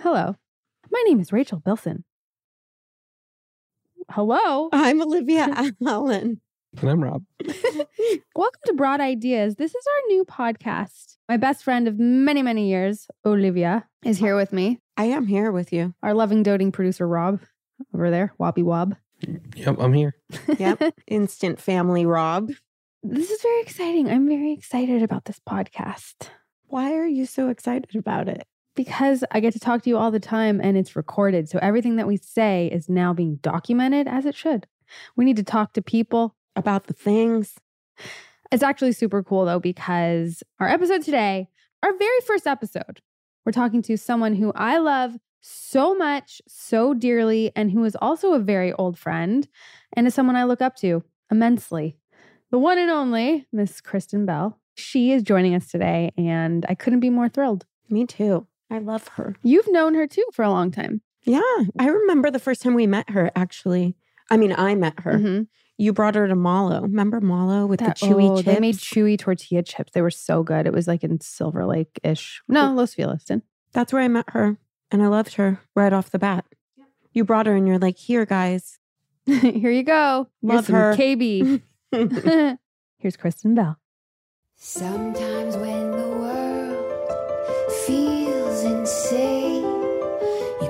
Hello. My name is Rachel Bilson. Hello. I'm Olivia Allen. And I'm Rob. Welcome to Broad Ideas. This is our new podcast. My best friend of many, many years, Olivia, is here with me. I am here with you. Our loving, doting producer, Rob, over there, Wobby Wob. Yep, I'm here. Yep. Instant family Rob. This is very exciting. I'm very excited about this podcast Why are you so excited about it? Because I get to talk to you all the time and it's recorded. So everything that we say is now being documented as it should. We need to talk to people. About the things. It's actually super cool though, because our episode today, our very first episode, we're talking to someone who I love so much, so dearly, and who is also a very old friend and is someone I look up to immensely. The one and only Miss Kristen Bell. She is joining us today, and I couldn't be more thrilled. Me too. I love her. You've known her too for a long time. Yeah. I remember the first time we met her, actually. I mean, I met her. Mhm. You brought her to Malo. Remember Malo with That- the chewy oh, chips? They made chewy tortilla chips. They were so good. It was like in Silver Lake ish. No, Los Feliz. That's where I met her. And I loved her right off the bat. You brought her and you're like, here, guys. Here you go. Love some her. KB. Here's Kristen Bell. Sometimes when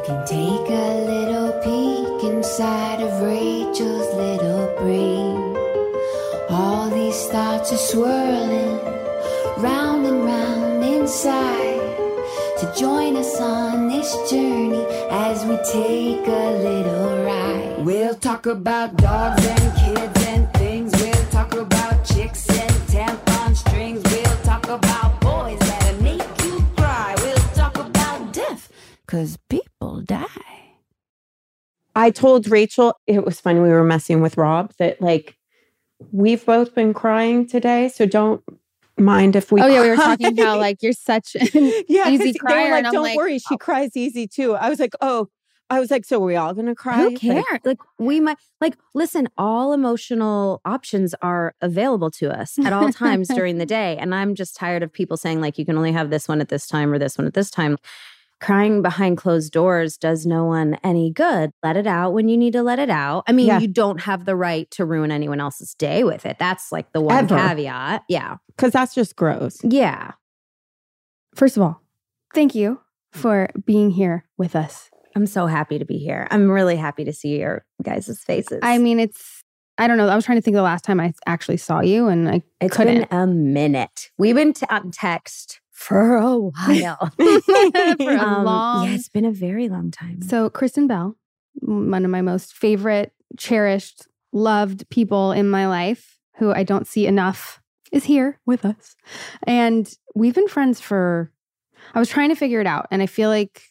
can take a little peek inside of Rachel's little brain. All these thoughts are swirling round and round inside. To join us on this journey as we take a little ride. We'll talk about dogs and kids and things. We'll talk about chicks and tampon strings. We'll talk about death, cause people die. I told Rachel, it was funny. We were messing with Rob that, like, we've both been crying today. So don't mind if we oh yeah, we were talking how like you're such an yeah, 'cause easy they crier, like, don't like, worry, she oh. cries easy too. I was like, oh, I was like, so are we all gonna cry? Who Like, cares? Like, we might like listen, all emotional options are available to us at all times during the day. And I'm just tired of people saying, like, you can only have this one at this time or this one at this time. Crying behind closed doors does no one any good. Let it out when you need to let it out. I mean, Yeah. you don't have the right to ruin anyone else's day with it. That's like the one Ever. caveat. Yeah. Cause that's just gross. Yeah. First of all, thank you mm. for being here with us. I'm so happy to be here. I'm really happy to see your guys' faces. I mean, it's I don't know. I was trying to think of the last time I actually saw you, and I It's couldn't. been a minute. We've been t- on text for a while. For a Um, long- yeah, it's been a very long time. So, Kristen Bell, one of my most favorite, cherished, loved people in my life, who I don't see enough, is here with us. And we've been friends for, I was trying to figure it out. And I feel like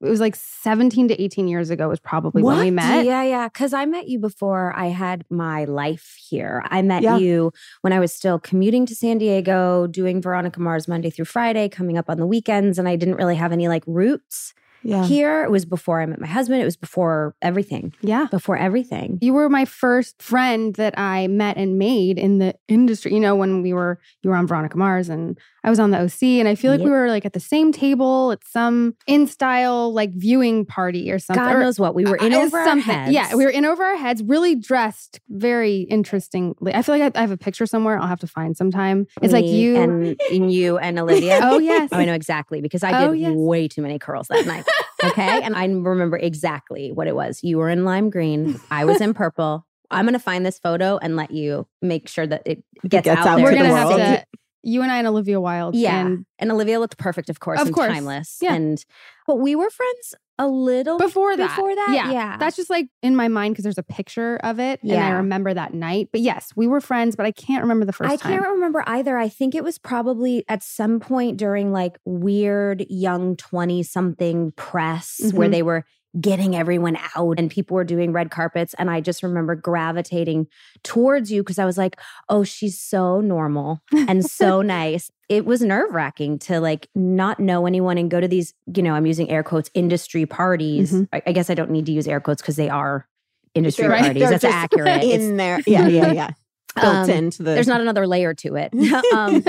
it was like 17 to 18 years ago was probably when we met. Yeah, yeah. Because I met you before I had my life here. I met Yeah. you when I was still commuting to San Diego, doing Veronica Mars Monday through Friday, coming up on the weekends, and I didn't really have any like roots Yeah. here. It was before I met my husband. It was before everything. Yeah. Before everything. You were my first friend that I met and made in the industry. You know, when we were, you were on Veronica Mars and I was on the OC. And I feel like we were like at the same table at some InStyle like viewing party or something. God Or- knows what. We were in Uh, over our something. heads. Yeah, we were in over our heads, really dressed very interestingly. I feel like I, I have a picture somewhere. I'll have to find sometime. It's like you. and, and you and Olivia. oh yes. Oh, I know exactly because I Oh, did yes. way too many curls that night. Okay. and I remember exactly what it was. You were in lime green, I was in purple. I'm going to find this photo and let you make sure that it gets, gets out, out there. We're gonna have to. You and I and Olivia Wilde. Yeah. And And Olivia looked perfect, of course, Of and course. timeless. Yeah. And but we were friends a little before that, Before that, yeah, yeah. that's just like in my mind because there's a picture of it, and I remember that night. But yes, we were friends, but I can't remember the first I time. can't remember either. I think it was probably at some point during like weird young 20 something press where Mhm. they were getting everyone out and people were doing red carpets. And I just remember gravitating towards you because I was like, oh, she's so normal and so nice. It was nerve wracking to like not know anyone and go to these, you know, I'm using air quotes, industry parties. Mhm. I, I guess I don't need to use air quotes because they are industry They're- parties. they're That's accurate. It's- In there. Yeah, yeah, yeah. Built Um, into the there's not another layer to it. um,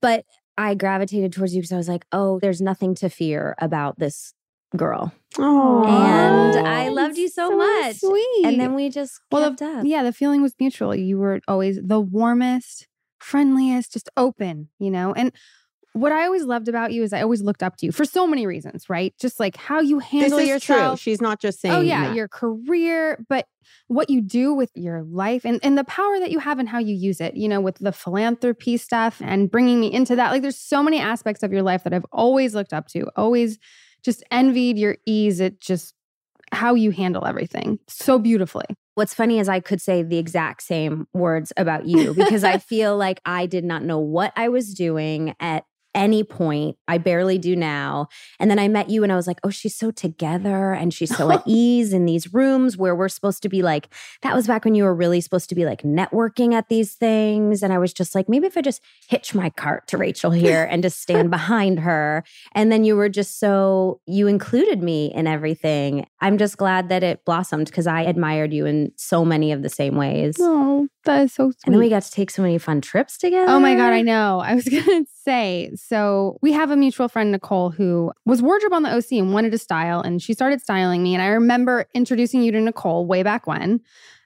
but I gravitated towards you because I was like, oh, there's nothing to fear about this girl. Oh, And I loved you so much. Sweet. And then we just well, kept the, up. yeah, the feeling was mutual. You were always the warmest, friendliest, just open, you know? And what I always loved about you is I always looked up to you for so many reasons, right? Just like how you this handle is yourself. true. She's not just oh, saying. Oh yeah, that. your career, but what you do with your life and, and the power that you have and how you use it, you know, with the philanthropy stuff and bringing me into that. Like there's so many aspects of your life that I've always looked up to, always just envied your ease at just how you handle everything so beautifully. What's funny is I could say the exact same words about you because I feel like I did not know what I was doing at any point. I barely do now. And then I met you and I was like, oh, she's so together and she's so at ease in these rooms where we're supposed to be like, that was back when you were really supposed to be like networking at these things. And I was just like, maybe if I just hitch my cart to Rachel here and just stand behind her. And then you were just so, you included me in everything. I'm just glad that it blossomed because I admired you in so many of the same ways. Oh, that is so sweet. And then we got to take so many fun trips together. Oh my God, I know. I was going to say, so we have a mutual friend, Nicole, who was wardrobe on the OC and wanted to style, and she started styling me. And I remember introducing you to Nicole way back when.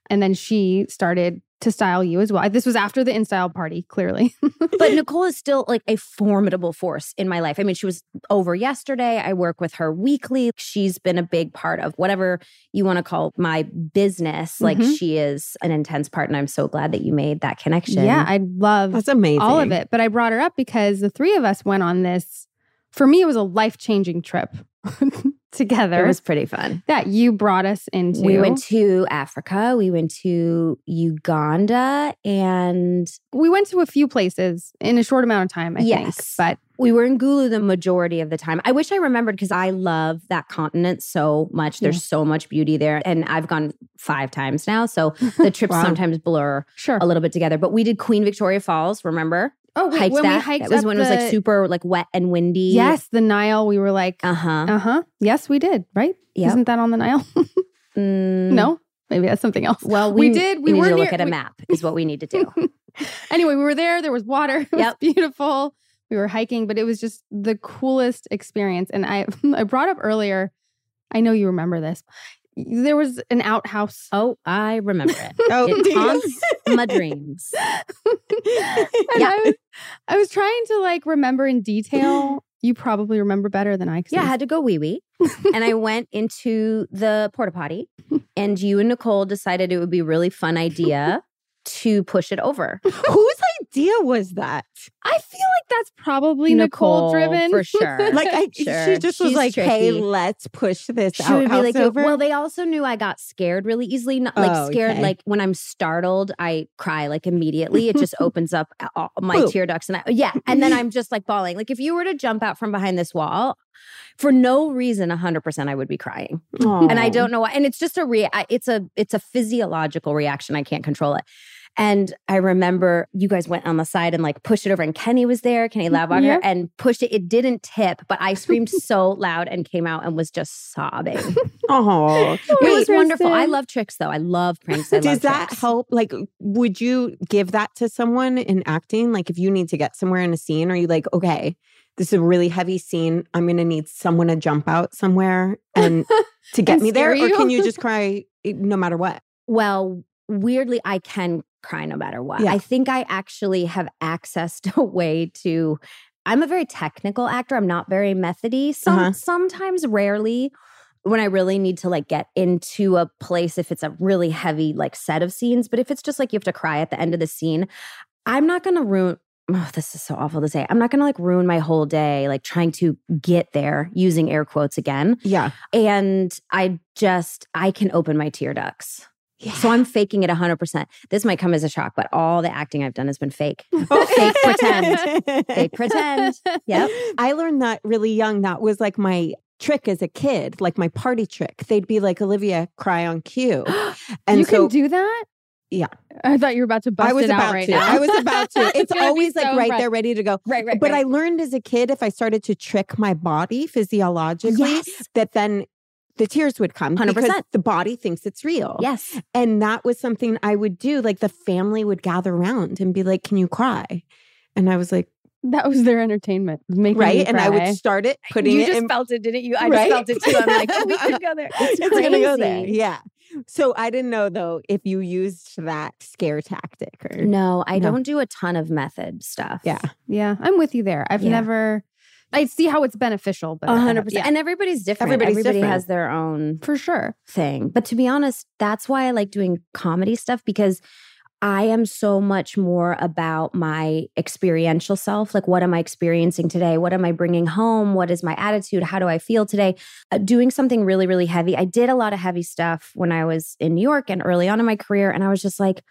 And then she started to style you as well. This was after the InStyle party, clearly. But Nicole is still like a formidable force in my life. I mean, she was over yesterday. I work with her weekly. She's been a big part of whatever you want to call my business. Like Mhm. she is an intense part. And I'm so glad that you made that connection. yeah, I love That's amazing. all of it. But I brought her up because the three of us went on this. For me, it was a life changing trip together it was pretty fun. that you brought us into. We went to Africa. We went to Uganda and we went to a few places in a short amount of time, I think. But we were in Gulu the majority of the time. I wish I remembered because I love that continent so much. There's so much beauty there. And I've gone five times now. So the trips Wow. sometimes blur sure. a little bit together. But we did Queen Victoria Falls, remember? Oh, wait, hiked when that. we hiked that was when it was like super like wet and windy. Yes, the Nile. We were like, Uh huh. uh huh. Yes, we did. Right? Yep. Isn't that on the Nile? Mm, no, maybe that's something else. Well, We we, did- we need were to near- look at a we- map. Is what we need to do. Anyway, we were there. There was water. It was Yep. beautiful. We were hiking, but it was just the coolest experience. And I, I brought up earlier. I know you remember this. There was an outhouse. oh, I remember it. Oh, It haunts my dreams. and Yeah. I was, I was trying to like remember in detail. You probably remember better than I. Yeah, I had to go wee wee. and I went into the porta potty, and you and Nicole decided it would be a really fun idea to push it over. Whose idea was that? I feel like that's probably Nicole, driven for sure. Like, I, Sure. she just was She's like, "Hey, let's push this out. She would be like, over." well, they also knew I got scared really easily. Not like Oh, scared, okay. like when I'm startled, I cry like immediately. It just opens up all my Boom. tear ducts, and I, yeah, and then I'm just like bawling. Like if you were to jump out from behind this wall, for no reason, hundred percent, I would be crying, and I don't know why. And it's just a rea- I- It's a it's a physiological reaction. I can't control it. And I remember you guys went on the side and like pushed it over, and Kenny was there, Kenny Lavogger, Yeah. and pushed it. It didn't tip, but I screamed so loud and came out and was just sobbing. Oh, It was wonderful. I love tricks though. I love pranks. I love Does that tricks. help? Like, would you give that to someone in acting? Like, if you need to get somewhere in a scene, are you like, okay, this is a really heavy scene. I'm going to need someone to jump out somewhere and to get And me there? scare Or can you just cry eh, no matter what? Well, weirdly, I can cry no matter what. Yeah. I think I actually have accessed a way to. I'm a very technical actor. I'm not very methody. Some Uh-huh. sometimes, rarely, when I really need to like get into a place if it's a really heavy like set of scenes. But if it's just like you have to cry at the end of the scene, I'm not gonna ruin. Oh, this is so awful to say. I'm not gonna like ruin my whole day like trying to get there using air quotes again. Yeah. And I just I can open my tear ducts. Yeah. So I'm faking it 100%. This might come as a shock, but all the acting I've done has been fake. fake pretend. Fake pretend. Yep. I learned that really young. That was like my trick as a kid, like my party trick. They'd be like, Olivia, cry on cue. And you so can do that? Yeah. I thought you were about to bust I was it out about right to. now. I was about to. It's always like right impressed. there, ready to go. Right, right. But I learned as a kid, if I started to trick my body physiologically, Yes. that then the tears would come because 100%. the body thinks it's real. Yes. And that was something I would do. Like the family would gather around and be like, Can you cry? And I was like, That was their entertainment. was Making me right? And I would start it, putting you it just in felt it, didn't you? I Right? just felt it too. I'm like, oh, we could go there. It's, it's gonna go there. Yeah. So I didn't know though if you used that scare tactic or No, I No. don't do a ton of method stuff. Yeah. Yeah, I'm with you there. I've Yeah. never. I see how it's beneficial, but A I- hundred percent. yeah, And everybody's different. Everybody's Everybody different. has their own for sure. thing. But to be honest, that's why I like doing comedy stuff because I am so much more about my experiential self. Like, what am I experiencing today? What am I bringing home? What is my attitude? How do I feel today? Uh, doing something really, really heavy. I did a lot of heavy stuff when I was in New York and early on in my career. And I was just like,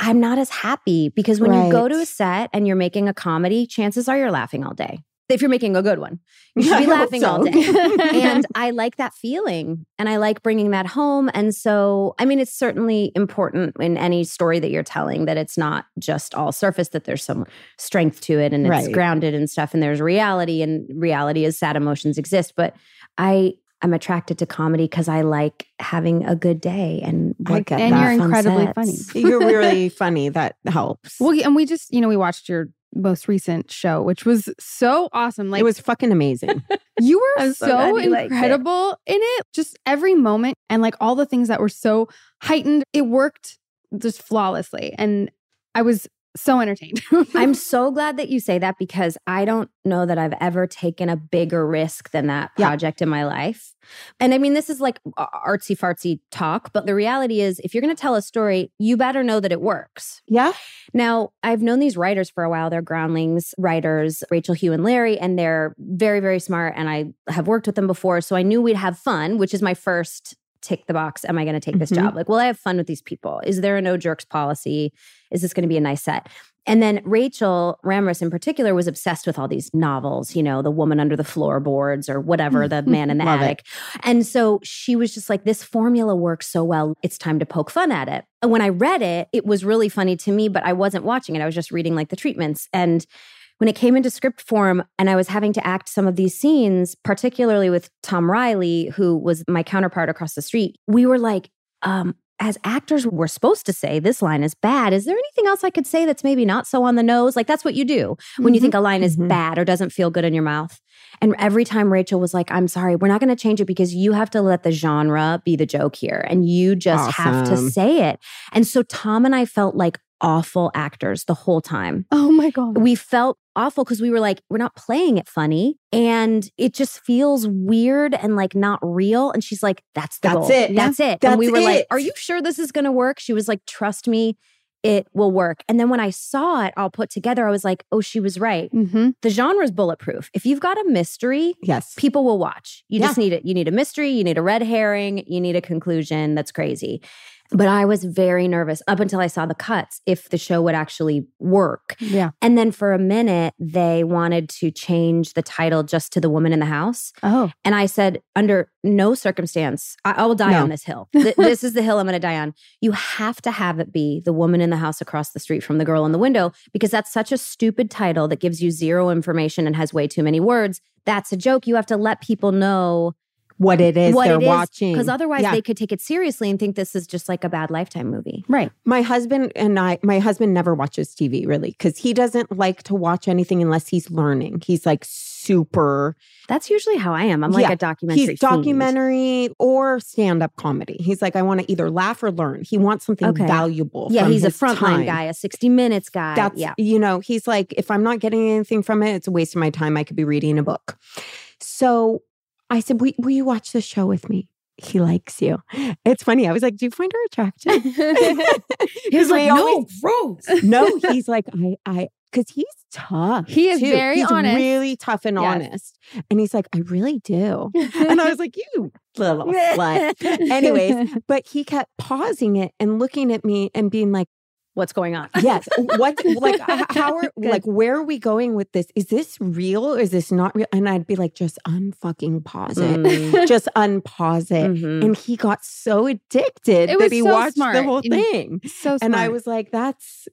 I'm not as happy because when you go to a set and you're making a comedy, chances are you're laughing all day. If you're making a good one, you should be hope laughing all day and I like that feeling and I like bringing that home. And so, I mean, it's certainly important in any story that you're telling that it's not just all surface, that there's some strength to it and it's Right. grounded and stuff. And there's reality, and reality is sad emotions exist. But I, I'm attracted to comedy because I like having a good day and I work get And you're fun incredibly sets. funny. you're really funny. That helps. Well, and we just, you know, we watched your most recent show, which was so awesome. Like it was fucking amazing. you were so, so liked it. incredible in it. Just every moment and like all the things that were so heightened, it worked just flawlessly. And I was so entertained. I'm so glad that you say that because I don't know that I've ever taken a bigger risk than that Yeah. project in my life. And I mean, this is like artsy fartsy talk, but the reality is, if you're going to tell a story, you better know that it works. yeah. Now, I've known these writers for a while. They're Groundlings writers, Rachel, Hugh, and Larry, and they're very, very smart. And I have worked with them before. So I knew we'd have fun, which is my first tick the box. Am I going to take this Mhm. job? Like, will I have fun with these people? Is there a no jerks policy? Is this going to be a nice set? And then Rachel Ramras in particular was obsessed with all these novels, you know, The Woman Under the Floorboards or whatever, The Man in the Love it. Attic. And so she was just like, this formula works so well. It's time to poke fun at it. And when I read it, it was really funny to me, but I wasn't watching it. I was just reading like the treatments. And when it came into script form and I was having to act some of these scenes, particularly with Tom Riley, who was my counterpart across the street, we were like, um, as actors, we're supposed to say this line is bad. Is there anything else I could say that's maybe not so on the nose? Like that's what you do when you Mhm. think a line is Mhm. bad or doesn't feel good in your mouth. And every time Rachel was like, I'm sorry, we're not going to change it because you have to let the genre be the joke here and you just have to say it. And so Tom and I felt like awful actors the whole time. oh my God. We felt awful because we were like, we're not playing it funny. And it just feels weird and like not real. And she's like, that's the That's goal. it. That's it. That's and we were like, are you sure this is going to work? She was like, trust me, it will work. And then when I saw it all put together, I was like, oh, she was right. hmm The genre is bulletproof. If you've got a mystery, Yes. people will watch. You Yeah. just need it. You need a mystery, you need a red herring, you need a conclusion that's crazy. But I was very nervous up until I saw the cuts if the show would actually work. Yeah. And then for a minute, they wanted to change the title just to The Woman in the House. Oh. And I said, under no circumstance, I, I will die No. on this hill. Th- this is the hill I'm going to die on. You have to have it be The Woman in the House across the street from the girl in the window because that's such a stupid title that gives you zero information and has way too many words. That's a joke. You have to let people know What it is what they're it is watching. because otherwise Yeah. they could take it seriously and think this is just like a bad lifetime movie. Right. My husband and I, my husband never watches TV really because he doesn't like to watch anything unless he's learning. He's like super, That's usually how I am. I'm like Yeah. a documentary. he's fiend. documentary or stand up comedy. He's like, I want to either laugh or learn. He wants something Okay. valuable. Yeah, he's a frontline guy, a 60 minutes guy. That's, yeah. you know, he's like, if I'm not getting anything from it, it's a waste of my time. I could be reading a book. So I said, will, will you watch the show with me? He likes you. It's funny. I was like, do you find her attractive? He's like, no, always- gross. no, he's like, I, I, because he's tough. He is too. very he's honest. really tough and Yes. honest. And he's like, I really do. And I was like, you little slut. Anyways, but he kept pausing it and looking at me and being like, What's going on? yes, what, like, how are, Good. like, where are we going with this? Is this real or is this not real? And I'd be like, just unfucking pause it. Mm. Just unpause it. Mhm. And he got so addicted It that he so watched the whole thing. so smart. And I was like, that's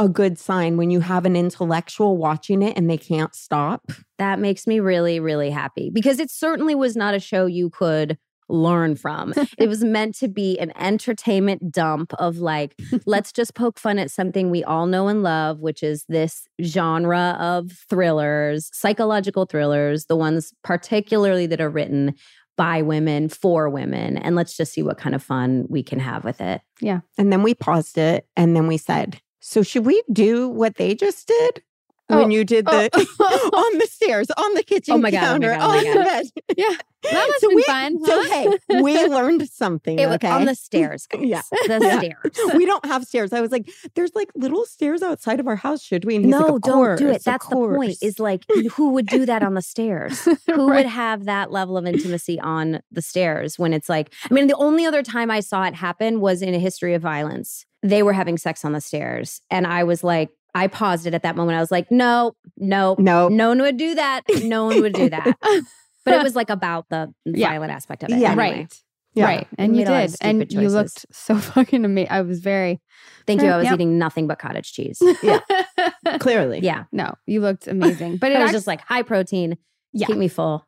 a good sign when you have an intellectual watching it and they can't stop. That makes me really, really happy because it certainly was not a show you could learn from. it was meant to be an entertainment dump of like, let's just poke fun at something we all know and love, which is this genre of thrillers, psychological thrillers, the ones particularly that are written by women for women. And let's just see what kind of fun we can have with it. Yeah. And then we paused it and then we said, So should we do what they just did? Oh, When you did the oh. on the stairs, on the kitchen Oh my God, oh my counter, God, oh my on the God. bed. Yeah, that must So have been we- fun. So hey, we learned something. It was okay. on the stairs, guys. Yeah. The Yeah. stairs. we don't have stairs. I was like, there's like little stairs outside of our house. Should we? No, like, don't do it. That's the point. Is like, who would do that on the stairs? Who Right. would have that level of intimacy on the stairs when it's like, I mean, the only other time I saw it happen was in a history of violence. They were having sex on the stairs. And I was like, I paused it at that moment. I was like, no, no, no. no one would do that. No one would do that. But it was like about the Yeah. violent aspect of it. Yeah. anyway. Right. Yeah. Right. And you made a lot of did. And stupid you looked so fucking amazing. I was very. Thank you. I was Yep. eating nothing but cottage cheese. Yeah. Clearly. Yeah. no, you looked amazing. But it I was actually, just like high protein. Yeah. Keep me full.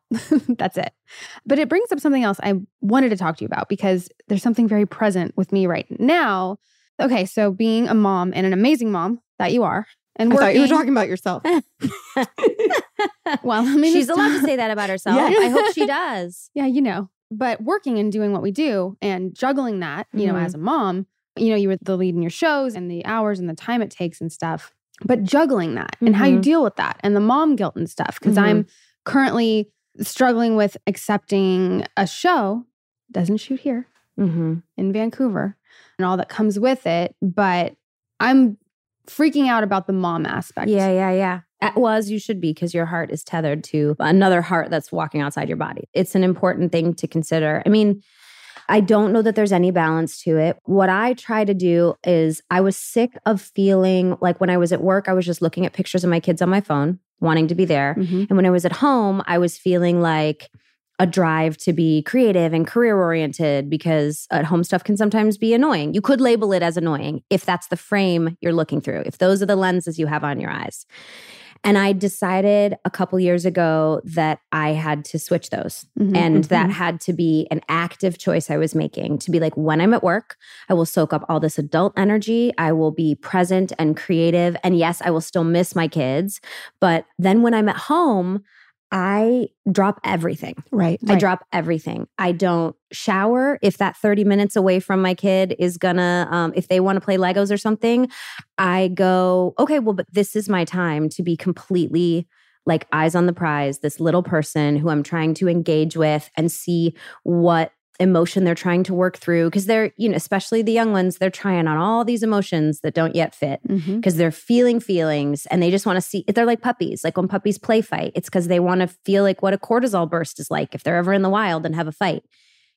That's it. But it brings up something else I wanted to talk to you about because there's something very present with me right now. Okay, so being a mom and an amazing mom that you are, and I working, thought you were talking about yourself. well, I mean, She's allowed to say that about herself. Yeah. I hope she does. Yeah, you know, but working and doing what we do and juggling that, you know, Mhm. as a mom, you know, you were the lead in your shows and the hours and the time it takes and stuff, but juggling that and how you Mhm. deal with that and the mom guilt and stuff. because I'm currently struggling with accepting a show, doesn't shoot here Mm-hmm. in Vancouver and all that comes with it, but I'm freaking out about the mom aspect. Yeah, yeah, yeah. Uh, Well, as you should be, because your heart is tethered to another heart that's walking outside your body. It's an important thing to consider. I mean, I don't know that there's any balance to it. What I try to do is I was sick of feeling like when I was at work, I was just looking at pictures of my kids on my phone, wanting to be there. Mhm. And when I was at home, I was feeling like a drive to be creative and career oriented because at home stuff can sometimes be annoying. You could label it as annoying if that's the frame you're looking through, if those are the lenses you have on your eyes. And I decided a couple years ago that I had to switch those. Mhm, And that mhm. had to be an active choice I was making to be like, when I'm at work, I will soak up all this adult energy. I will be present and creative. And yes, I will still miss my kids. But then when I'm at home, I drop everything. Right. I Right. drop everything. I don't shower if that 30 minutes away from my kid is gonna, um, if they wanna play Legos or something, I go, okay, well, but this is my time to be completely like eyes on the prize, this little person who I'm trying to engage with and see what emotion they're trying to work through. Cause they're, you know, especially the young ones, they're trying on all these emotions that don't yet fit mm-hmm. because they're feeling feelings and they just want to see they're like puppies like when puppies play fight it's because they want to feel like what a cortisol burst is like if they're ever in the wild and have a fight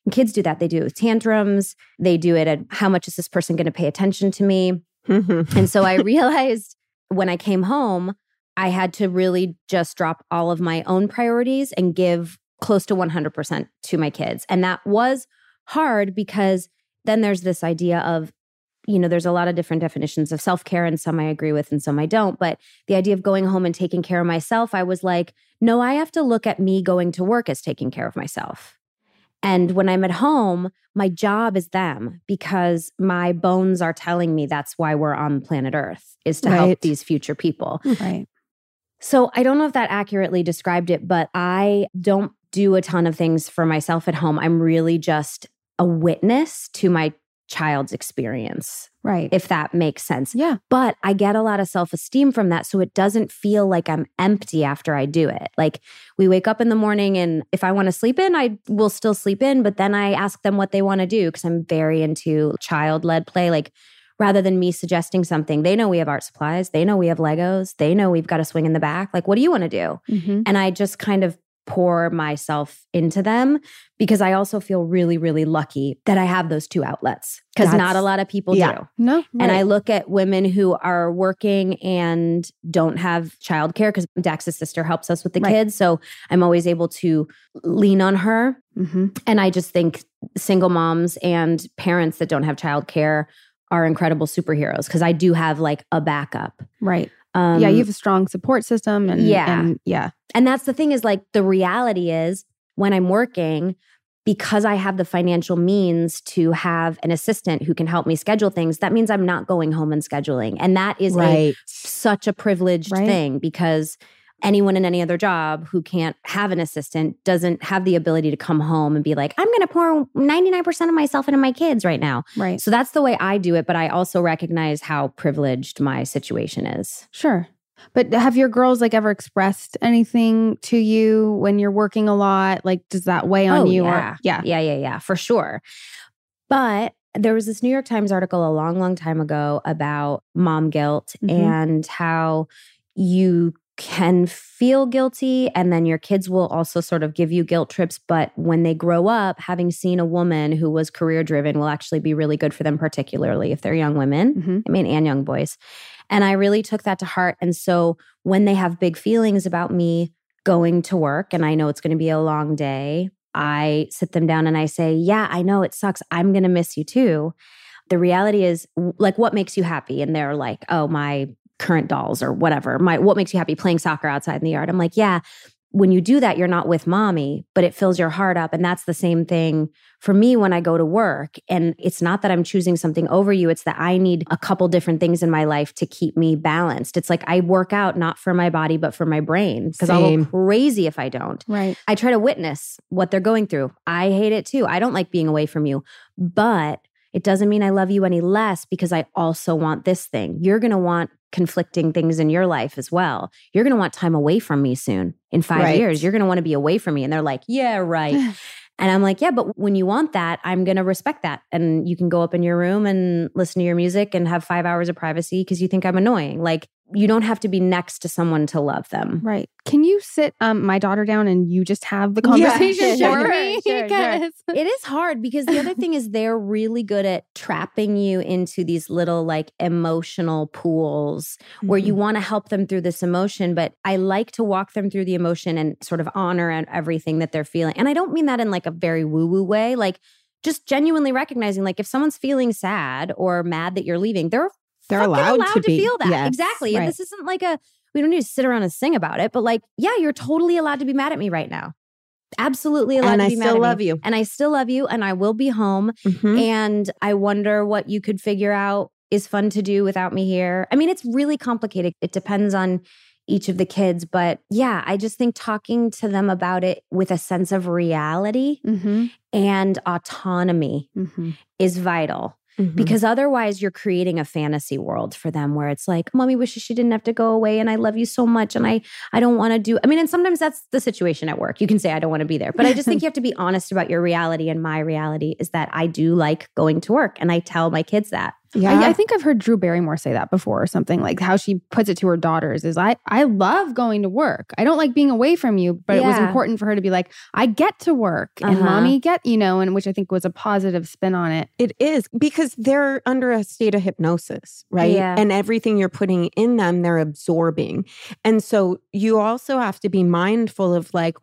and kids do that they do it with tantrums they do it at how much is this person going to pay attention to me and so i realized when i came home i had to really just drop all of my own priorities and give close to 100% to my kids and that was hard because then there's this idea of you know, there's a lot of different definitions of self care, and some I agree with and some I don't. But the idea of going home and taking care of myself, I was like, no, I have to look at me going to work as taking care of myself. And when I'm at home, my job is them because my bones are telling me that's why we're on planet Earth is to help these future people. Right. So I don't know if that accurately described it, but I don't do a ton of things for myself at home. I'm really just a witness to my child's experience, Right. if that makes sense. yeah. But I get a lot of self esteem from that. So it doesn't feel like I'm empty after I do it. Like we wake up in the morning and if I want to sleep in, I will still sleep in. But then I ask them what they want to do because I'm very into child led play. Like rather than me suggesting something, they know we have art supplies, they know we have Legos, they know we've got a swing in the back. Like, what do you want to do? Mhm. And I just kind of pour myself into them because I also feel really, really lucky that I have those two outlets because not a lot of people yeah. do. No. And I look at women who are working and don't have childcare because Dax's sister helps us with the Right. kids. So I'm always able to lean on her. Mhm. And I just think single moms and parents that don't have childcare are incredible superheroes because I do have like a backup. Right. Um, yeah, you have a strong support system and Yeah. and yeah. and that's the thing is like the reality is when I'm working, because I have the financial means to have an assistant who can help me schedule things, that means I'm not going home and scheduling. And that is a, such a privileged Right. thing because anyone in any other job who can't have an assistant doesn't have the ability to come home and be like, I'm going to pour 99% of myself into my kids right now. Right. So that's the way I do it. But I also recognize how privileged my situation is. Sure. But have your girls like ever expressed anything to you when you're working a lot? Like, does that weigh on Oh, you? yeah. Or yeah. Yeah, yeah, yeah, for sure. But there was this New York Times article a long, long time ago about mom guilt Mhm. and how you can feel guilty and then your kids will also sort of give you guilt trips but when they grow up having seen a woman who was career driven will actually be really good for them particularly if they're young women Mhm. I mean, and young boys. And I really took that to heart. And so when they have big feelings about me going to work, and I know it's going to be a long day, I sit them down and I say, Yeah, I know it sucks. I'm going to miss you too. The reality is, like, what makes you happy? And they're like, Oh, my current dolls or whatever. My what makes you happy playing soccer outside in the yard. I'm like, yeah, when you do that, you're not with mommy, but it fills your heart up. And that's the same thing for me when I go to work. And it's not that I'm choosing something over you, it's that I need a couple different things in my life to keep me balanced. It's like I work out not for my body, but for my brain because I'll go crazy if I don't. Right. I try to witness what they're going through. I hate it too. I don't like being away from you, but it doesn't mean I love you any less because I also want this thing. You're going to want conflicting things in your life as well. You're going to want time away from me soon. In five Right. years, you're going to want to be away from me. And they're like, yeah, right. And I'm like, yeah, but when you want that, I'm going to respect that. And you can go up in your room and listen to your music and have five hours of privacy because you think I'm annoying. Like, you don't have to be next to someone to love them. Right. Can you sit um, my daughter down and you just have the Yeah, conversation sure, for me? sure, sure. 'Cause- It is hard because the other thing is they're really good at trapping you into these little like emotional pools where you want to help them through this emotion. But I like to walk them through the emotion and sort of honor and everything that they're feeling. And I don't mean that in like a very woo woo way. Like just genuinely recognizing, like if someone's feeling sad or mad that you're leaving, they're They're allowed, allowed to, to, feel that. Yes. Exactly. right. And this isn't like a we don't need to sit around and sing about it, but like, yeah, you're totally allowed to be mad at me right now. Absolutely allowed And to I be mad still at me. love you. And I still love you and I will be home. Mhm. And I wonder what you could figure out is fun to do without me here. I mean, it's really complicated. It depends on each of the kids. But yeah, I just think talking to them about it with a sense of reality Mhm. and autonomy Mhm. is vital Mhm. because otherwise you're creating a fantasy world for them where it's like mommy wishes she didn't have to go away and i love you so much and i i don't want to do i mean and sometimes that's the situation at work. You can say i don't want to be there. But i just think you have to be honest about your reality and my reality is that i do like going to work and i tell my kids that yeah. I, I think I've heard Drew Barrymore say that before or something like how she puts it to her daughters is I I love going to work. I don't like being away from you, but it was important for her to be like, I get to work and Uh-huh. mommy get, you know, and which I think was a positive spin on it. It is because they're under a state of hypnosis, right? Yeah. And everything you're putting in them, they're absorbing. And so you also have to be mindful of like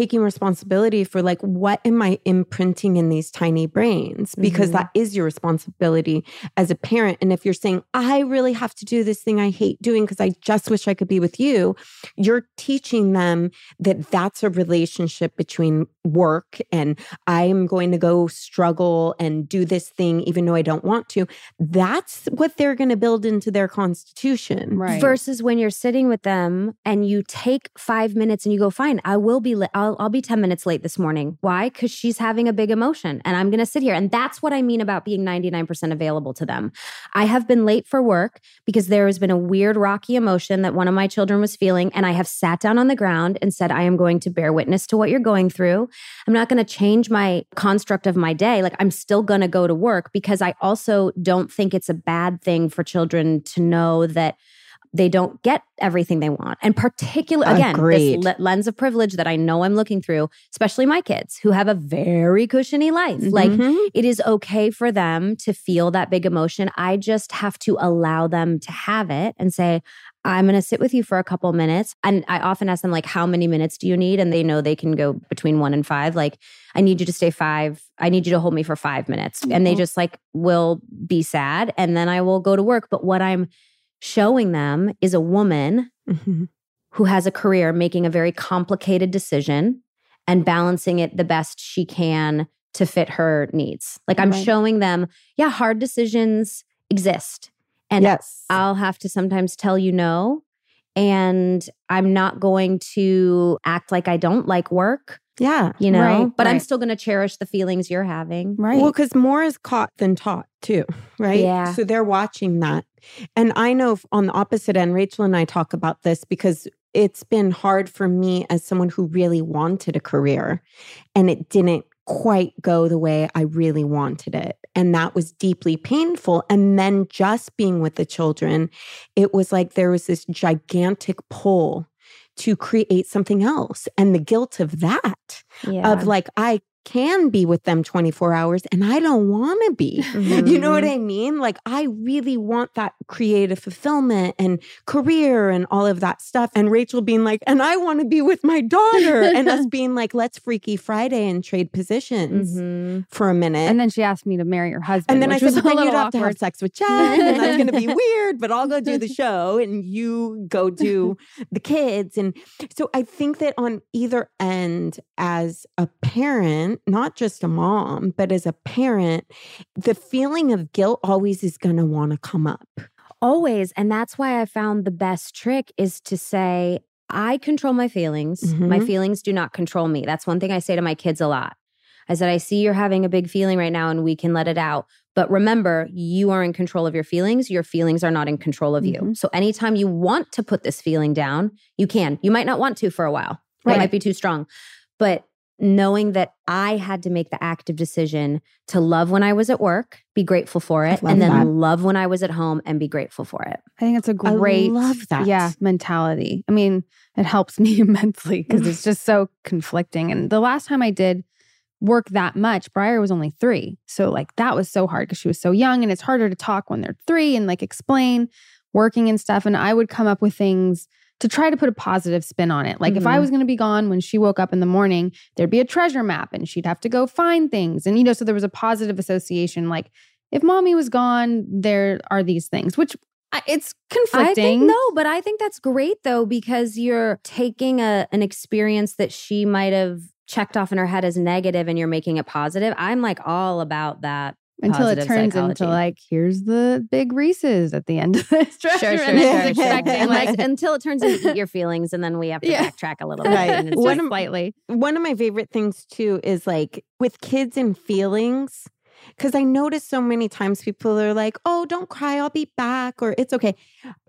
taking responsibility for like what am I imprinting in these tiny brains because Mhm. that is your responsibility as a parent and if you're saying I really have to do this thing I hate doing because I just wish I could be with you you're teaching them that that's a relationship between work and I'm going to go struggle and do this thing even though I don't want to. That's what they're going to build into their constitution. Right. versus when you're sitting with them and you take five minutes and you go fine i will be li- I'll, I'll be 10 minutes late this morning. Why? Because she's having a big emotion and i'm going to sit here and that's what i mean about being 99% available to them. I have been late for work because there has been a weird rocky emotion that one of my children was feeling and i have sat down on the ground and said i am going to bear witness to what you're going through. I'm not going to change my construct of my day. Like i'm still going to go to work because i also don't think it's a bad thing for children to know that they don't get everything they want. And particular again, Agreed. this le- lens of privilege that I know I'm looking through, especially my kids who have a very cushiony life. Like Mhm. it is okay for them to feel that big emotion. I just have to allow them to have it and say, I'm going to sit with you for a couple minutes. And I often ask them, like, how many minutes do you need? And they know they can go between one and five. Like, I need you to stay five. I need you to hold me for five minutes. And they Mhm. just like will be sad. And then I will go to work. But what I'm showing them is a woman Mhm. who has a career making a very complicated decision and balancing it the best she can to fit her needs. Like I'm Right. showing them, yeah, hard decisions exist. And yes. I'll have to sometimes tell you no. And I'm not going to act like I don't like work, yeah. you know, Right, but I'm still going to cherish the feelings you're having. Right. Well, because more is caught than taught too, right? Yeah. So they're watching that. And I know on the opposite end, Rachel and I talk about this because it's been hard for me as someone who really wanted a career and it didn't quite go the way I really wanted it. And that was deeply painful. And then just being with the children, it was like there was this gigantic pull to create something else. And the guilt of that Yeah. of like I can be with them 24 hours and I don't want to be. You know what Mhm. I mean? Like I really want that creative fulfillment and career and all of that stuff. And Rachel being like, and I want to be with my daughter. and us being like, let's Freaky Friday and trade positions Mhm. for a minute. and then she asked me to marry her husband. And then I said, was but a then you'd have to have sex with Jen, and that's going to be weird. But I'll go do the show, and you go do the kids. And so I think that on either end, as a parent, not just a mom, but as a parent, the feeling of guilt always is going to want to come up. Always. And that's why I found the best trick is to say, I control my feelings. My Mhm. feelings do not control me. That's one thing I say to my kids a lot. I said, I see you're having a big feeling right now and we can let it out. But remember, you are in control of your feelings. Your feelings are not in control of you. Mhm. So anytime you want to put this feeling down, you can. You might not want to for a while. It might be too strong. But knowing that I had to make the active decision to love when I was at work, be grateful for it, and then that. love when I was at home and be grateful for it. I think it's a great, love that. yeah, mentality. I mean, it helps me immensely because it's just so conflicting. And the last time I did work that much, Briar was only three. So, like, that was so hard because she was so young and it's harder to talk when they're three and like explain working and stuff. And I would come up with things to try to put a positive spin on it. Like, if I Mhm. was going to be gone when she woke up in the morning, there'd be a treasure map and she'd have to go find things. And, you know, so there was a positive association. Like, if mommy was gone, there are these things, which it's conflicting. I think no, but I think that's great though because you're taking a an experience that she might have checked off in her head as negative and you're making it positive. I'm like all about that. Until it turns psychology. into like here's the big Reese's at the end of this and it's expecting And, like until it turns into eat your feelings and then we have to Yeah. backtrack a little bit. Right. One just- of- slightly. one of my favorite things too is like with kids and feelings because i notice so many times people are like oh don't cry i'll be back or it's okay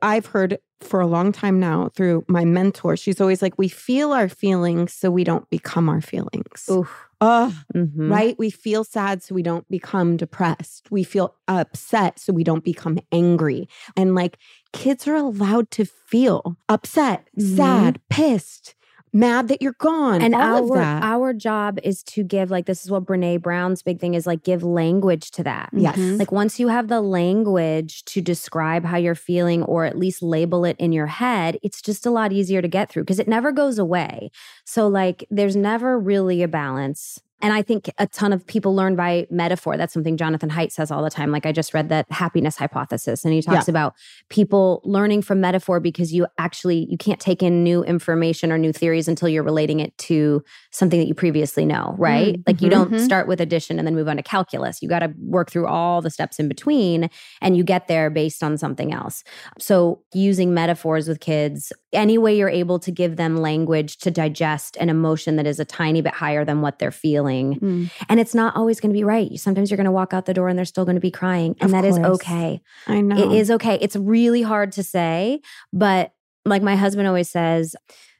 i've heard for a long time now through my mentor she's always like we feel our feelings so we don't become our feelings Oof. Ugh, Mhm. right we feel sad so we don't become depressed we feel upset so we don't become angry and like kids are allowed to feel upset Mhm. sad pissed mad that you're gone And all of our that. our job is to give like this is what Brene Brown's big thing is like give language to that. Yes. Mhm. Like once you have the language to describe how you're feeling or at least label it in your head, it's just a lot easier to get through because it never goes away. So like there's never really a balance. And I think a ton of people learn by metaphor. That's something Jonathan Haidt says all the time. Like I just read that happiness hypothesis and he talks about people learning from metaphor because you actually you can't take in new information or new theories until you're relating it to something that you previously know, right? Like you don't Mhm. start with addition and then move on to calculus. You got to work through all the steps in between and you get there based on something else. So using metaphors with kids, any way you're able to give them language to digest an emotion that is a tiny bit higher than what they're feeling. Mm. And it's not always going to be right. Sometimes you're going to walk out the door and they're still going to be crying. And Of that is course. okay. I know. It is okay. It's really hard to say, but like my husband always says,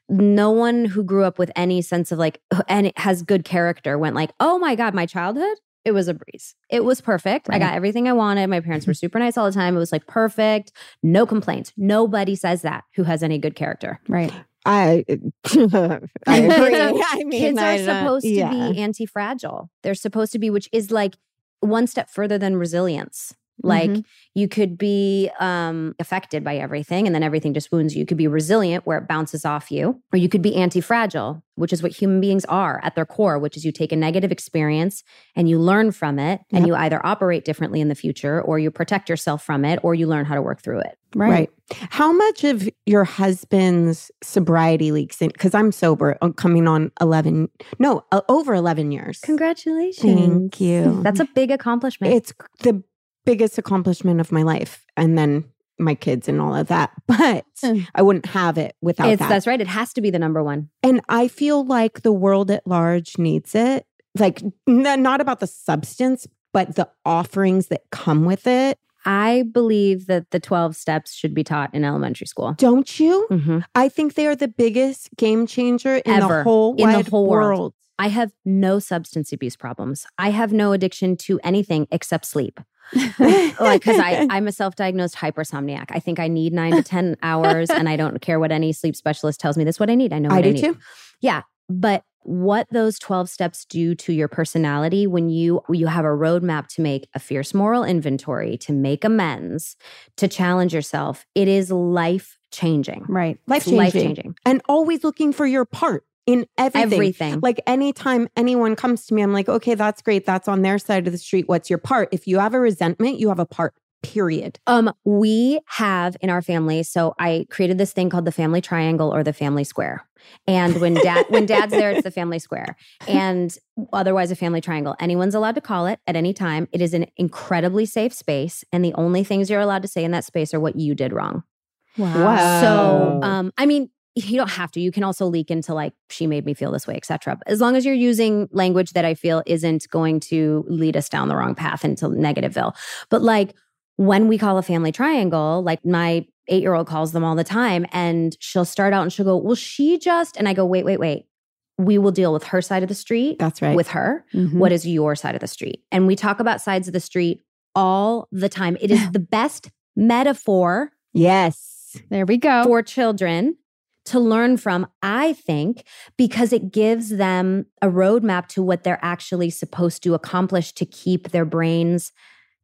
no one who grew up with any sense of like and it has good character went like, "Oh my god, my childhood, it was a breeze. It was perfect. I got everything I wanted. My parents were mm-hmm. super nice all the time. It was like perfect. No complaints. Nobody says that who has any good character. Right. I I agree. I mean, Kids I are don't- supposed to yeah. be anti-fragile. They're supposed to be which is like one step further than resilience. Like Mhm. you could be um, affected by everything and then everything just wounds you. You could be resilient where it bounces off you, or you could be anti fragile, which is what human beings are at their core, which is you take a negative experience and you learn from it and Yep. you either operate differently in the future or you protect yourself from it or you learn how to work through it. Right. right. How much of your husband's sobriety leaks in? Because I'm sober, uh, coming on 11, no, uh, over 11 years. Congratulations. Thank you. That's a big accomplishment. It's the biggest accomplishment of my life. And then my kids and all of that. But Hmm. I wouldn't have it without it's that. that's right. It has to be the number one. And I feel like the world at large needs it. Like, n- not about the substance, but the offerings that come with it. I believe that the 12 steps should be taught in elementary school. Don't you? Mhm. I think they are the biggest game changer in Ever. the whole In the wide whole world. world. I have no substance abuse problems. I have no addiction to anything except sleep. like because I I'm a self-diagnosed hypersomniac. I think I need nine to ten hours, and I don't care what any sleep specialist tells me. This is what I need. I know what I I, do need. too. Yeah, but what those twelve steps do to your personality when you you have a roadmap to make a fierce moral inventory, to make amends, to challenge yourself, it is life changing. Right. Life changing. And always looking for your part in everything. Everything. Like anytime anyone comes to me, I'm like, okay, that's great. That's on their side of the street. What's your part? If you have a resentment, you have a part, period. Um, we have in our family. So I created this thing called the family triangle or the family square. And when dad when dad's there, it's the family square. And otherwise a family triangle. Anyone's allowed to call it at any time. It is an incredibly safe space. And the only things you're allowed to say in that space are what you did wrong. Wow. So Oh. um, I mean, you don't have to. You can also leak into like she made me feel this way, etc. As long as you're using language that I feel isn't going to lead us down the wrong path into negativeville. But like when we call a family triangle, like my eight year old calls them all the time, and she'll start out and she'll go, "Well, she just," and I go, "Wait, wait, wait." We will deal with her side of the street That's right. with her. Mhm. What is your side of the street? And we talk about sides of the street all the time. It is the best metaphor yes. There we go. for children to learn from, I think, because it gives them a roadmap to what they're actually supposed to accomplish to keep their brains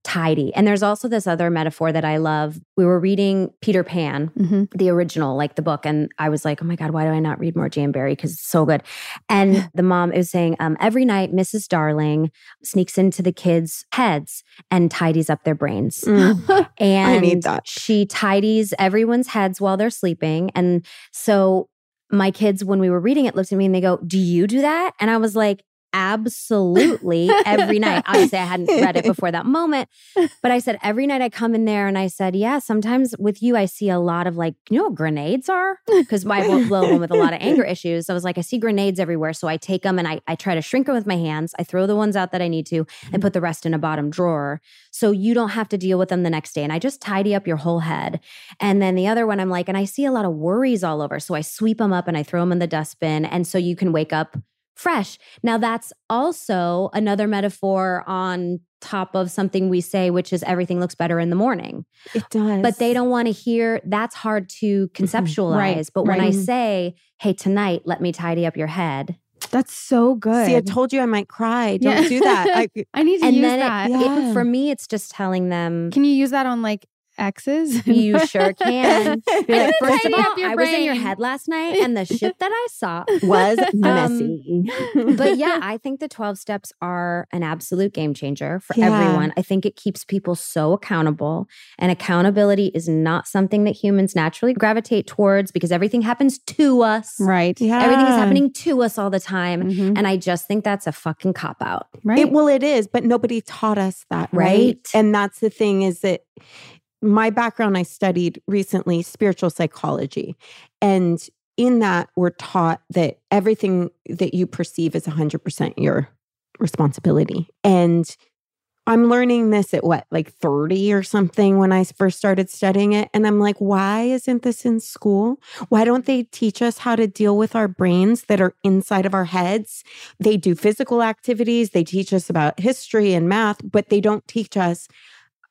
tidy. And there's also this other metaphor that I love. We were reading Peter Pan, Mhm. the original, like the book, and I was like, oh my God, why do I not read more J.M. Barrie? Because it's so good. And the mom is saying, um, every night, Mrs. Darling sneaks into the kids' heads and tidies up their brains. Mm. And need that. she tidies everyone's heads while they're sleeping. And so my kids, when we were reading it, looked at me and they go, Do you do that? And I was like, Absolutely every night. Obviously, I hadn't read it before that moment, but I said, Every night I come in there and I said, Yeah, sometimes with you, I see a lot of like, you know what grenades are? Because my little one with a lot of anger issues. I was like, I see grenades everywhere. So I take them and I, I try to shrink them with my hands. I throw the ones out that I need to and put the rest in a bottom drawer so you don't have to deal with them the next day. And I just tidy up your whole head. And then the other one, I'm like, and I see a lot of worries all over. So I sweep them up and I throw them in the dustbin. And so you can wake up fresh. Now, that's also another metaphor on top of something we say, which is everything looks better in the morning. It does. But they don't want to hear that's hard to conceptualize. Right, But when I say, hey, tonight, let me tidy up your head. That's so good. See, I told you I might cry. Don't Yeah. do that. I, I need to and use then that. it, Yeah. it, for me, it's just telling them Can you use that on like exes? you sure can. Be like, first of all, up your I was in your head last night and the shit that I saw. was Um, messy. But yeah, I think the 12 steps are an absolute game changer for Yeah. everyone. I think it keeps people so accountable. And accountability is not something that humans naturally gravitate towards because everything happens to us. right. yeah. Everything is happening to us all the time. Mhm. And I just think that's a fucking cop out. Right. It, well, it is, but nobody taught us that, right? Right. And that's the thing is that my background, I studied recently spiritual psychology. And in that, we're taught that everything that you perceive is 100% your responsibility. And I'm learning this at what, like 30 or something when I first started studying it. And I'm like, why isn't this in school? Why don't they teach us how to deal with our brains that are inside of our heads? They do physical activities, they teach us about history and math, but they don't teach us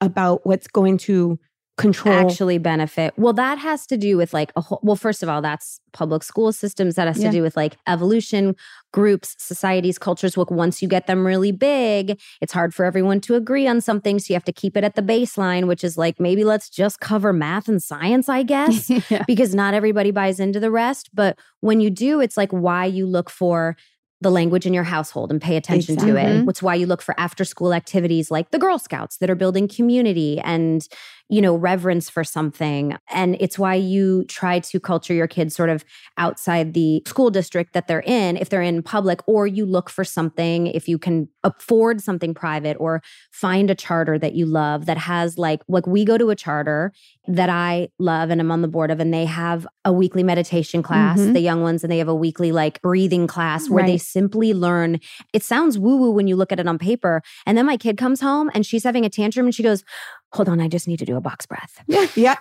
about what's going to control. actually benefit. Well, that has to do with like a whole, well, first of all, that's public school systems. That has Yeah. to do with like evolution, groups, societies, cultures. Look, once you get them really big, it's hard for everyone to agree on something. So you have to keep it at the baseline, which is like maybe let's just cover math and science, I guess. yeah. because not everybody buys into the rest. But when you do, it's like why you look for the language in your household and pay attention to it. It's why you look for after school activities like the Girl Scouts that are building community and, you know, reverence for something. And it's why you try to culture your kids sort of outside the school district that they're in, if they're in public, or you look for something if you can afford something private or find a charter that you love that has like, like we go to a charter that I love and I'm on the board of, and they have a weekly meditation class, Mhm. the young ones, and they have a weekly like breathing class where they simply learn. It sounds woo woo when you look at it on paper. And then my kid comes home and she's having a tantrum and she goes, Hold on, I just need to do a box breath. yeah. Yeah.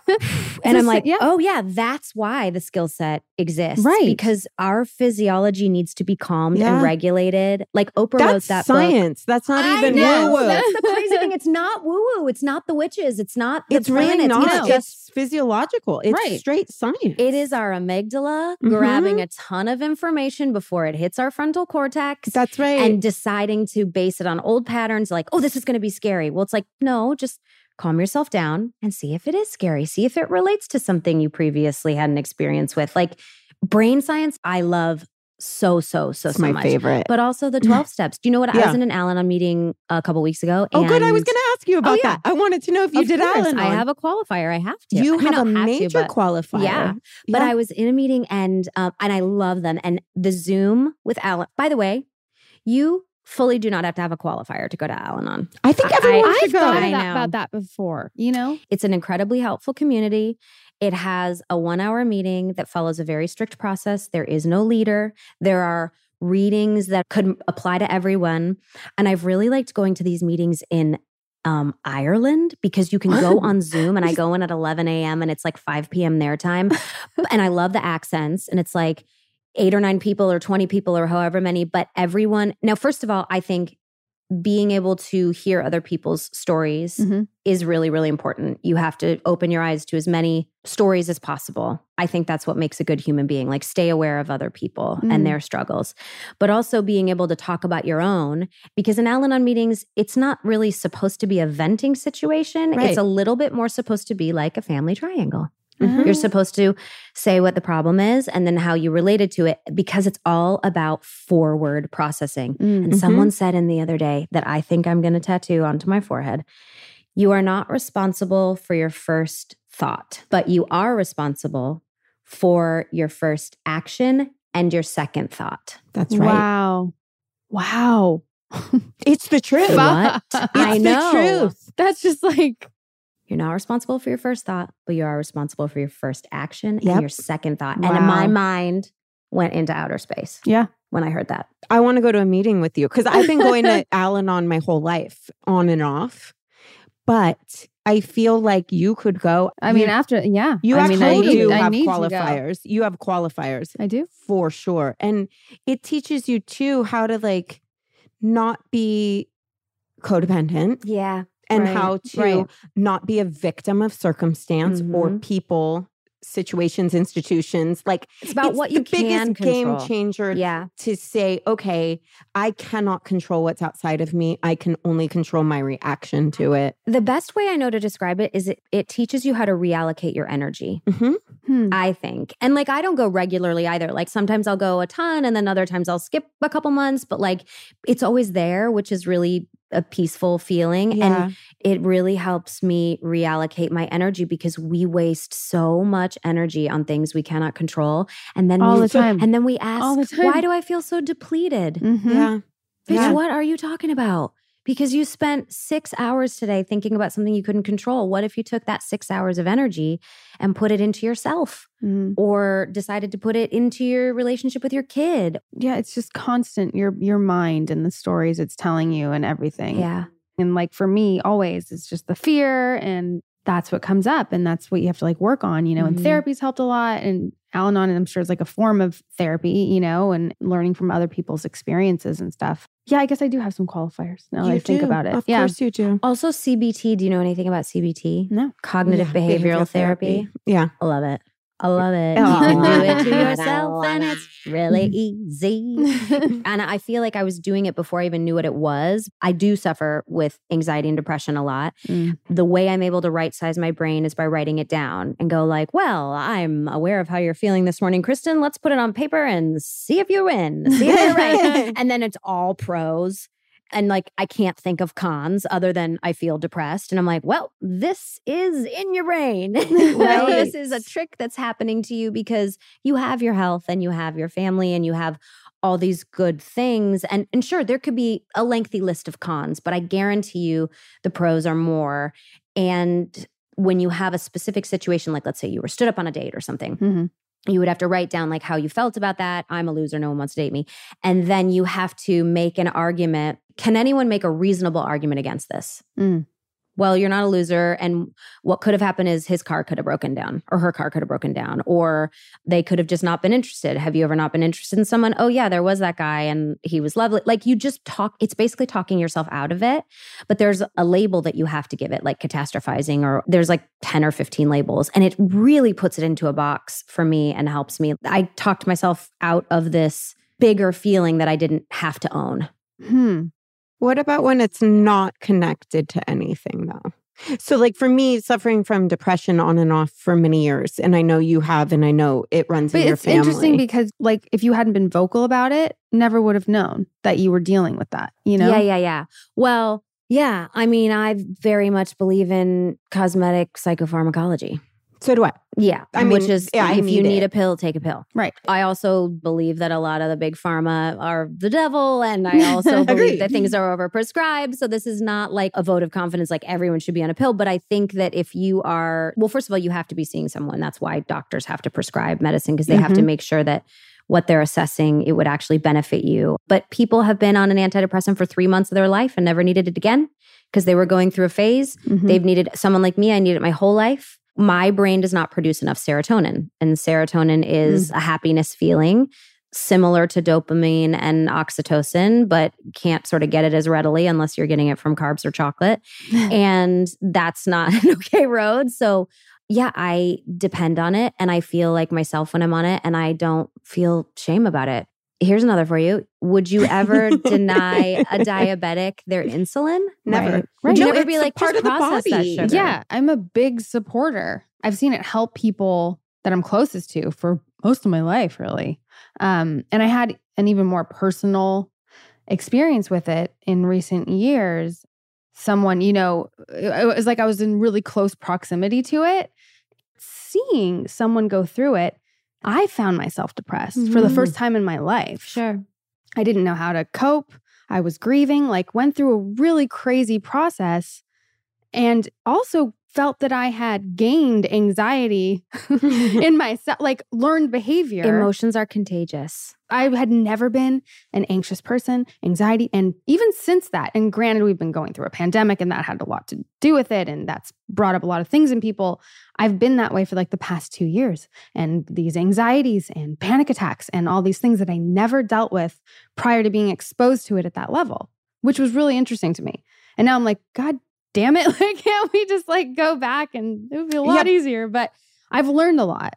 And I'm like, yeah. oh, yeah, that's why the skill set exists. Right. Because our physiology needs to be calmed Yeah. and regulated. Like Oprah wrote That's that book. science. That's not I even woo woo. That's the crazy thing. It's not woo woo. It's not the witches. It's not the It's really planets. not. It's just It's physiological. It's Right. straight science. it is our amygdala Mhm. grabbing a ton of information before it hits our frontal cortex That's right. and deciding to base it on old patterns like, oh, this is going to be scary. Well, it's like, no, just calm yourself down and see if it is scary. See if it relates to something you previously had an experience with. Like brain science, I love so, so, so, it's so my much. favorite. But also the 12 steps. Do you know what? I was in an Al Anon meeting a couple weeks ago. oh, good. I was going to ask you about yeah. that. I wanted to know if you Of did course, Al-Anon. I have a qualifier. I have to. You I mean, have a have to, major but- qualifier. Yeah. But Yeah. I was in a meeting and um, and I love them. And the Zoom with Alan. By the way, you fully do not have to have a qualifier to go to Al-Anon. I think I- everyone I've should go. thought I of that, about that before, you know? It's an incredibly helpful community. It has a one hour meeting that follows a very strict process. There is no leader. There are readings that could apply to everyone. And I've really liked going to these meetings in um, Ireland because you can go on Zoom and I go in at 11 a.m. and it's like 5 p.m. their time. and I love the accents. And it's like eight or nine people or 20 people or however many, but everyone. Now, first of all, I think being able to hear other people's stories Mhm. is really, really important. You have to open your eyes to as many stories as possible. I think that's what makes a good human being. Like, stay aware of other people Mm. and their struggles, but also being able to talk about your own. Because in Al Anon meetings, it's not really supposed to be a venting situation. Right. It's a little bit more supposed to be like a family triangle. Mhm. You're supposed to say what the problem is and then how you related to it because it's all about forward processing. Mm. And someone said in the other day that I think I'm going to tattoo onto my forehead. You are not responsible for your first thought, but you are responsible for your first action and your second thought. That's right. Wow. Wow. It's the truth. What? Fuck. I know. the truth. That's just like, You're not responsible for your first thought, but you are responsible for your first action Yep. and your second thought. And in my mind went into outer space yeah. when I heard that. I want to go to a meeting with you because I've been going to Al Anon my whole life, on and off. But I feel like you could go. I mean, you, after, yeah. you I actually mean, I need, do I have need qualifiers. You have qualifiers I do. for sure. And it teaches you too how to like not be codependent Yeah. And Right, how to right. not be a victim of circumstance or Mhm. people, situations, institutions. Like It's about it's what the you can biggest game changer Yeah. to say, okay, I cannot control what's outside of me. I can only control my reaction to it. The best way I know to describe it is it, it teaches you how to reallocate your energy, Mhm. Hmm. I think. And like, I don't go regularly either. Like, sometimes I'll go a ton and then other times I'll skip a couple months, but like, it's always there, which is really a peaceful feeling. And it really helps me reallocate my energy because we waste so much energy on things we cannot control. And then All we, the time. And then we ask, the why do I feel so depleted? Mhm. yeah. Bitch, Yeah. what are you talking about? Because you spent six hours today thinking about something you couldn't control. What if you took that six hours of energy and put it into yourself Mhm. or decided to put it into your relationship with your kid? Yeah. It's just constant. Your, your mind and the stories it's telling you and everything. Yeah. And like for me, always it's just the fear and that's what comes up and that's what you have to like work on, you know. Mhm. And therapy's helped a lot and Al Anon, I'm sure, is like a form of therapy, you know, and learning from other people's experiences and stuff. Yeah, I guess I do have some qualifiers now that You I think about it. Of yeah. course you do. Also, CBT. Do you know anything about CBT? No. Cognitive Yeah, behavioral, therapy. Yeah. I love it. I love it. You can do it to yourself, and it. it's really easy. and I feel like I was doing it before I even knew what it was. I do suffer with anxiety and depression a lot. Mm. The way I'm able to right size my brain is by writing it down and go like, "Well, I'm aware of how you're feeling this morning, Kristen. Let's put it on paper and see if you win. See if you're right." and then it's all pros. And like, I can't think of cons other than I feel depressed. And I'm like, well, this is in your brain. This is a trick that's happening to you because you have your health and you have your family and you have all these good things. And, and sure, there could be a lengthy list of cons, but I guarantee you the pros are more. And when you have a specific situation, like let's say you were stood up on a date or something, Mhm. You would have to write down like how you felt about that. I'm a loser. No one wants to date me. And then you have to make an argument. Can anyone make a reasonable argument against this? Mm. Well, you're not a loser. And what could have happened is his car could have broken down, or her car could have broken down, or they could have just not been interested. Have you ever not been interested in someone? Oh, yeah, there was that guy and he was lovely. Like you just talk, it's basically talking yourself out of it. But there's a label that you have to give it, like catastrophizing, or there's like 10 or 15 labels. And it really puts it into a box for me and helps me. I talked myself out of this bigger feeling that I didn't have to own. Hmm. What about when it's not connected to anything, though? So, like for me, suffering from depression on and off for many years, and I know you have, and I know it runs But in your it's family. interesting because, like, if you hadn't been vocal about it, never would have known that you were dealing with that. You know? Yeah, yeah, yeah. Well, yeah. I mean, I very much believe in cosmetic psychopharmacology. So do I. Yeah. I mean, which is yeah, if you need need it. a pill, take a pill. Right. I also believe that a lot of the big pharma are the devil. And I also believe that things are overprescribed. So this is not like a vote of confidence, like everyone should be on a pill. But I think that if you are, well, first of all, you have to be seeing someone. That's why doctors have to prescribe medicine because they have to make sure that what they're assessing, it would actually benefit you. But people have been on an antidepressant for three months of their life and never needed it again because they were going through a phase. Mhm. They've needed someone like me. I need it my whole life. My brain does not produce enough serotonin, and serotonin is mm. a happiness feeling similar to dopamine and oxytocin, but can't sort of get it as readily unless you're getting it from carbs or chocolate. and that's not an okay road. So, yeah, I depend on it and I feel like myself when I'm on it, and I don't feel shame about it. Here's another for you. Would you ever deny a diabetic their insulin? Never. Right. Would you No, ever be like, part just of the process that body. sugar? Yeah, I'm a big supporter. I've seen it help people that I'm closest to for most of my life, really. Um, and I had an even more personal experience with it in recent years. Someone, you know, it it was like I was in really close proximity to it. Seeing someone go through it, I found myself depressed for the first mm-hmm. time in my life. Sure. I didn't know how to cope. I was grieving, like went through a really crazy process and also felt that I had gained anxiety in myself, like learned behavior. Emotions are contagious. I had never been an anxious person, anxiety. And even since that, and granted, we've been going through a pandemic and that had a lot to do with it. And that's brought up a lot of things in people. I've been that way for like the past two years. And these anxieties and panic attacks and all these things that I never dealt with prior to being exposed to it at that level, which was really interesting to me. And now I'm like, God damn it. Like, can't we just like go back and it would be a lot easier? But I've learned a lot.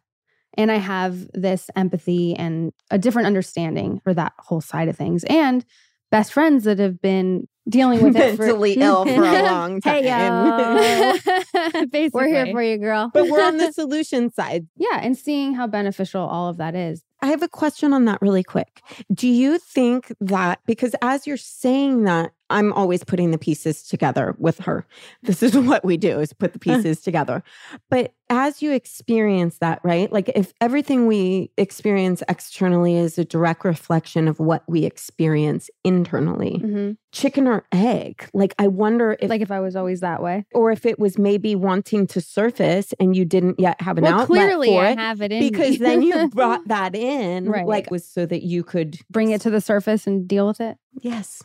And I have this empathy and a different understanding for that whole side of things. And best friends that have been dealing with it for mentally ill for a long time. Hey. We're here for you, girl. but we're on the solution side. Yeah, and seeing how beneficial all of that is. I have a question on that really quick. Do you think that because as you're saying that, I'm always putting the pieces together with her. This is what we do is put the uh. pieces together. But as you experience that, right? Like if everything we experience externally is a direct reflection of what we experience internally, mm-hmm. chicken or egg? Like I wonder if Like if I was always that way. or if it was maybe wanting to surface and you didn't yet have an well, outlet clearly for I it have it in because then you brought that in Right. like was so that you could bring it to the surface and deal with it. yes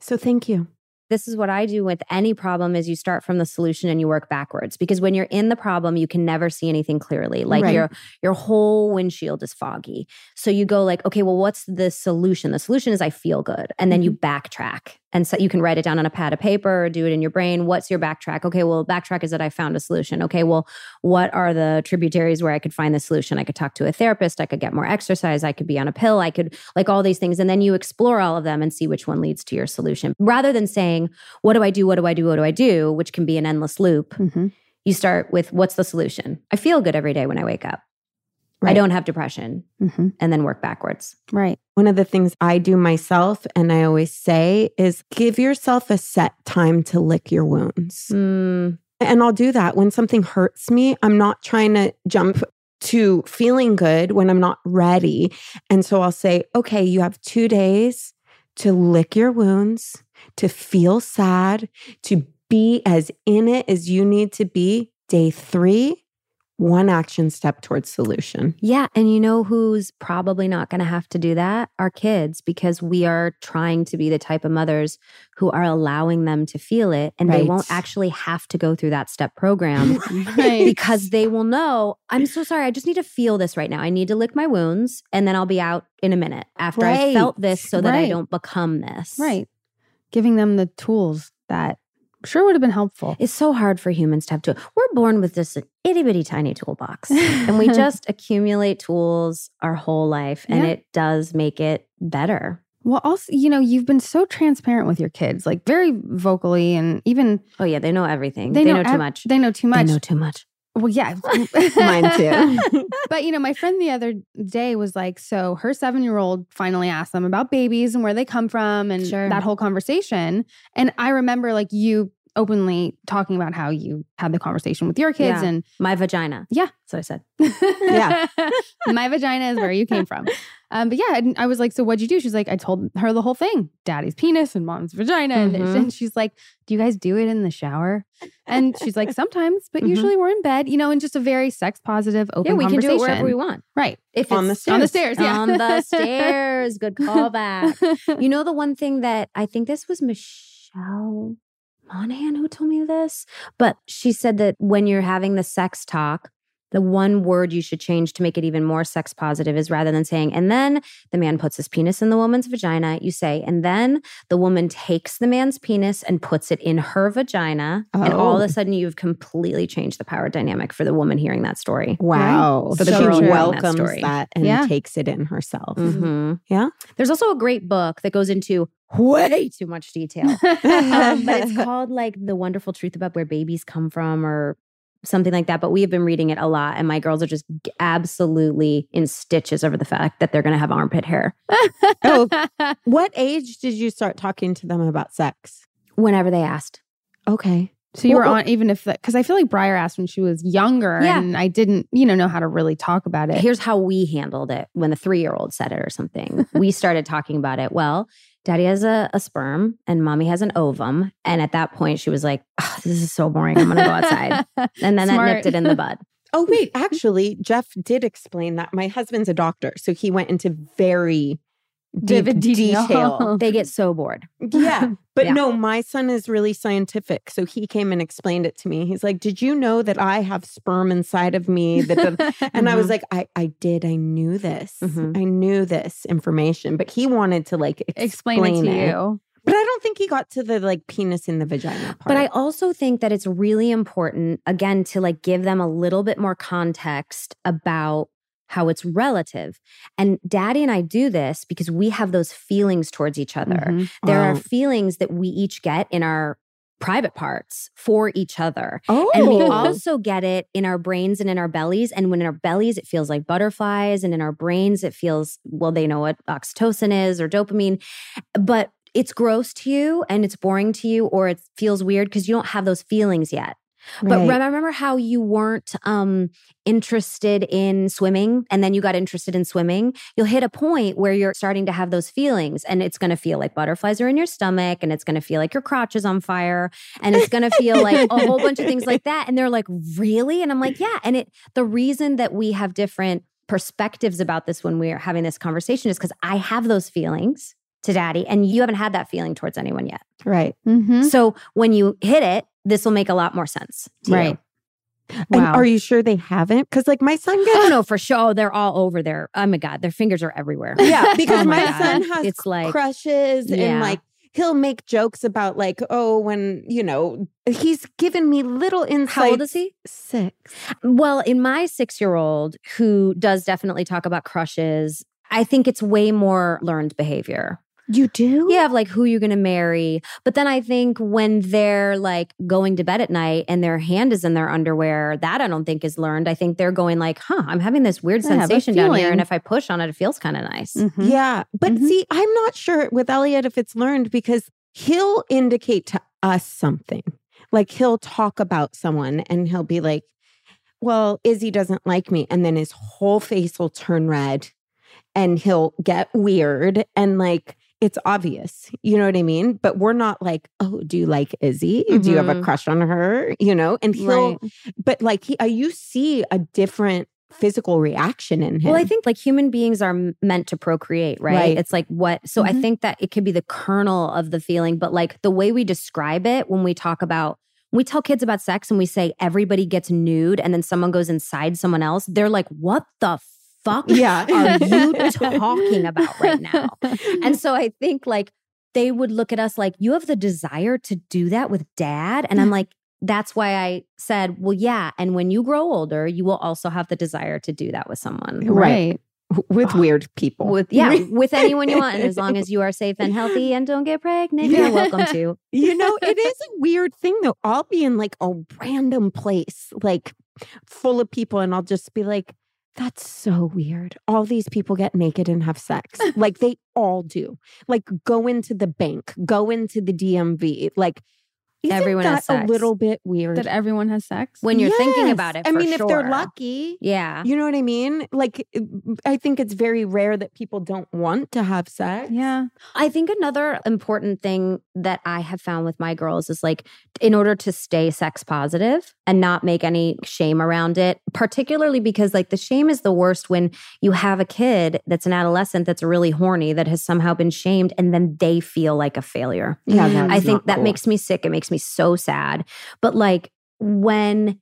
so thank you this is what I do with any problem is you start from the solution and you work backwards because when you're in the problem you can never see anything clearly. Like Right. your your whole windshield is foggy. So you go like okay well what's the solution? The solution is I feel good. And then you mm-hmm. backtrack and so you can write it down on a pad of paper or do it in your brain. What's your backtrack? Okay well backtrack is that I found a solution. Okay well what are the tributaries where I could find the solution? I could talk to a therapist. I could get more exercise. I could be on a pill. I could like all these things. And then you explore all of them and see which one leads to your solution. Rather than saying what do I do? What do I do? What do I do? Which can be an endless loop. Mhm. You start with what's the solution? I feel good every day when I wake up. I don't have depression Mhm. and then work backwards. Right. One of the things I do myself and I always say is give yourself a set time to lick your wounds. Mm, And I'll do that when something hurts me. I'm not trying to jump to feeling good when I'm not ready. And so I'll say, okay, you have two days to lick your wounds, to feel sad, to be as in it as you need to be. Day three, one action step towards solution. yeah. And you know who's probably not going to have to do that? Our kids, because we are trying to be the type of mothers who are allowing them to feel it and they won't actually have to go through that step program. Right. because they will know I'm so sorry. I just need to feel this right now. I need to lick my wounds and then I'll be out in a minute after I felt this so that I don't become this. right. Giving them the tools that sure would have been helpful. It's so hard for humans to have to. We're born with this itty bitty tiny toolbox and we just accumulate tools our whole life and Yeah. it does make it better. Well, also, you know, you've been so transparent with your kids, like very vocally, and even Oh, yeah. They know everything. they, They, know, know, too ev- much. They know too much. They know too much. Well, yeah, Mine too. But you know, my friend the other day was like, so her seven year old finally asked them about babies and where they come from and Sure. that whole conversation. And I remember like you openly talking about how you had the conversation with your kids Yeah. and My vagina. Yeah. So I said. Yeah. my vagina is where you came from. Um, but yeah, and I was like, so what'd you do? She's like, I told her the whole thing daddy's penis and mom's vagina. And- Mhm. And she's like, do you guys do it in the shower? And she's like, sometimes, but Mhm. usually we're in bed, you know, and just a very sex positive, open Yeah, we can do it wherever we want. Right. If On the it's On the stairs. Yeah. on the stairs. Good callback. You know, the one thing that I think this was Michelle Monaghan who told me this, but she said that when you're having the sex talk, the one word you should change to make it even more sex positive is rather than saying, and then the man puts his penis in the woman's vagina, you say, and then the woman takes the man's penis and puts it in her vagina. And all of Oh. a sudden, you've completely changed the power dynamic for the woman hearing that story. Wow. So the she girl hearing that welcomes that and Yeah. takes it in herself. Mhm. Yeah. There's also a great book that goes into way too much detail. um, but it's called like The Wonderful Truth About Where Babies Come From or something like that. But we have been reading it a lot, and my girls are just absolutely in stitches over the fact that they're going to have armpit hair Oh. what age did you start talking to them about sex? whenever they asked. Okay. So you were on even if because I feel like Briar asked when she was younger, Yeah. and I didn't, you know, know how to really talk about it. Here's how we handled it when the three year old said it or something. we started talking about it. Well, daddy has a, a sperm and mommy has an ovum. And at that point, she was like, "Ugh, This is so boring. I'm going to go outside. And then that nipped it in the bud. Oh, wait. Actually, Jeff did explain that. My husband's a doctor. So he went into very deep Vivid detail. detail. They get so bored. Yeah. But Yeah. no, my son is really scientific. So he came and explained it to me. He's like, Did you know that I have sperm inside of me? That the-" and I was Mhm. like, I, I did. I knew this. Mhm. I knew this information. But he wanted to like explain, explain it to you. But I don't think he got to the like penis in the vagina part. But I also think that it's really important, again, to like give them a little bit more context about how it's relative. And daddy and I do this because we have those feelings towards each other. Mhm. There are feelings that we each get in our private parts for each other. Oh, And we also get it in our brains and in our bellies. And when in our bellies, it feels like butterflies. And in our brains, it feels, well, they know what oxytocin is or dopamine. But it's gross to you and it's boring to you, or it feels weird because you don't have those feelings yet. But Right. remember how you weren't um, interested in swimming and then you got interested in swimming? You'll hit a point where you're starting to have those feelings and it's going to feel like butterflies are in your stomach and it's going to feel like your crotch is on fire and it's going to feel like a whole bunch of things like that. And they're like, really? And I'm like, yeah. And it, the reason that we have different perspectives about this when we're having this conversation is because I have those feelings to daddy and you haven't had that feeling towards anyone yet. Right. Mm-hmm. So when you hit it, this will make a lot more sense. to you. Right. And are you sure they haven't? Because like my son gets Oh no, for sure. Oh, they're all over there. Oh my God. Their fingers are everywhere. Yeah, because Oh my my, son has It's like- crushes Yeah. and like he'll make jokes about like, oh, when you know, he's given me little insights. How old is he? Six. Well, in my six year old, who does definitely talk about crushes, I think it's way more learned behavior. You do? Yeah, of like who you're going to marry. But then I think when they're like going to bed at night and their hand is in their underwear, that I don't think is learned. I think they're going like, huh, I'm having this weird I sensation down here. And if I push on it, it feels kind of nice. Mhm. Yeah. But Mhm. see, I'm not sure with Elliot if it's learned because he'll indicate to us something. Like he'll talk about someone and he'll be like, well, Izzy doesn't like me. And then his whole face will turn red and he'll get weird and like, it's obvious, you know what I mean? But we're not like, oh, do you like Izzy? Do you have a Mhm. crush on her? You know, and he'll, Right. but like, he, uh, you see a different physical reaction in him. Well, I think like human beings are m- meant to procreate, right? Right. It's like what, so I Mhm. think that it could be the kernel of the feeling, but like the way we describe it when we talk about, we tell kids about sex and we say everybody gets nude and then someone goes inside someone else, they're like, what the fuck yeah. are you talking about right now? And so I think like they would look at us like, you have the desire to do that with dad. And I'm like, that's why I said, well, yeah. And when you grow older, you will also have the desire to do that with someone. Eh, right. with uh, weird people. With yeah, with anyone you want, and as long as you are safe and healthy and don't get pregnant, Yeah. you're welcome to. you know, it is a weird thing though. I'll be in like a random place, like full of people, and I'll just be like, that's so weird. All these people get naked and have sex. like they all do. Like go into the bank, go into the DMV. Like isn't Everyone that has sex. a little bit weird. That everyone has sex. When you're thinking about it, I for mean, if they're lucky, yeah. you know what I mean? Like, I think it's very rare that people don't want to have sex. yeah. I think another important thing that I have found with my girls is like, in order to stay sex positive and not make any shame around it, particularly because like the shame is the worst when you have a kid that's an adolescent that's really horny that has somehow been shamed and then they feel like a failure. Yeah, Mm. I think that cool. makes me sick. It makes me so sad. But like when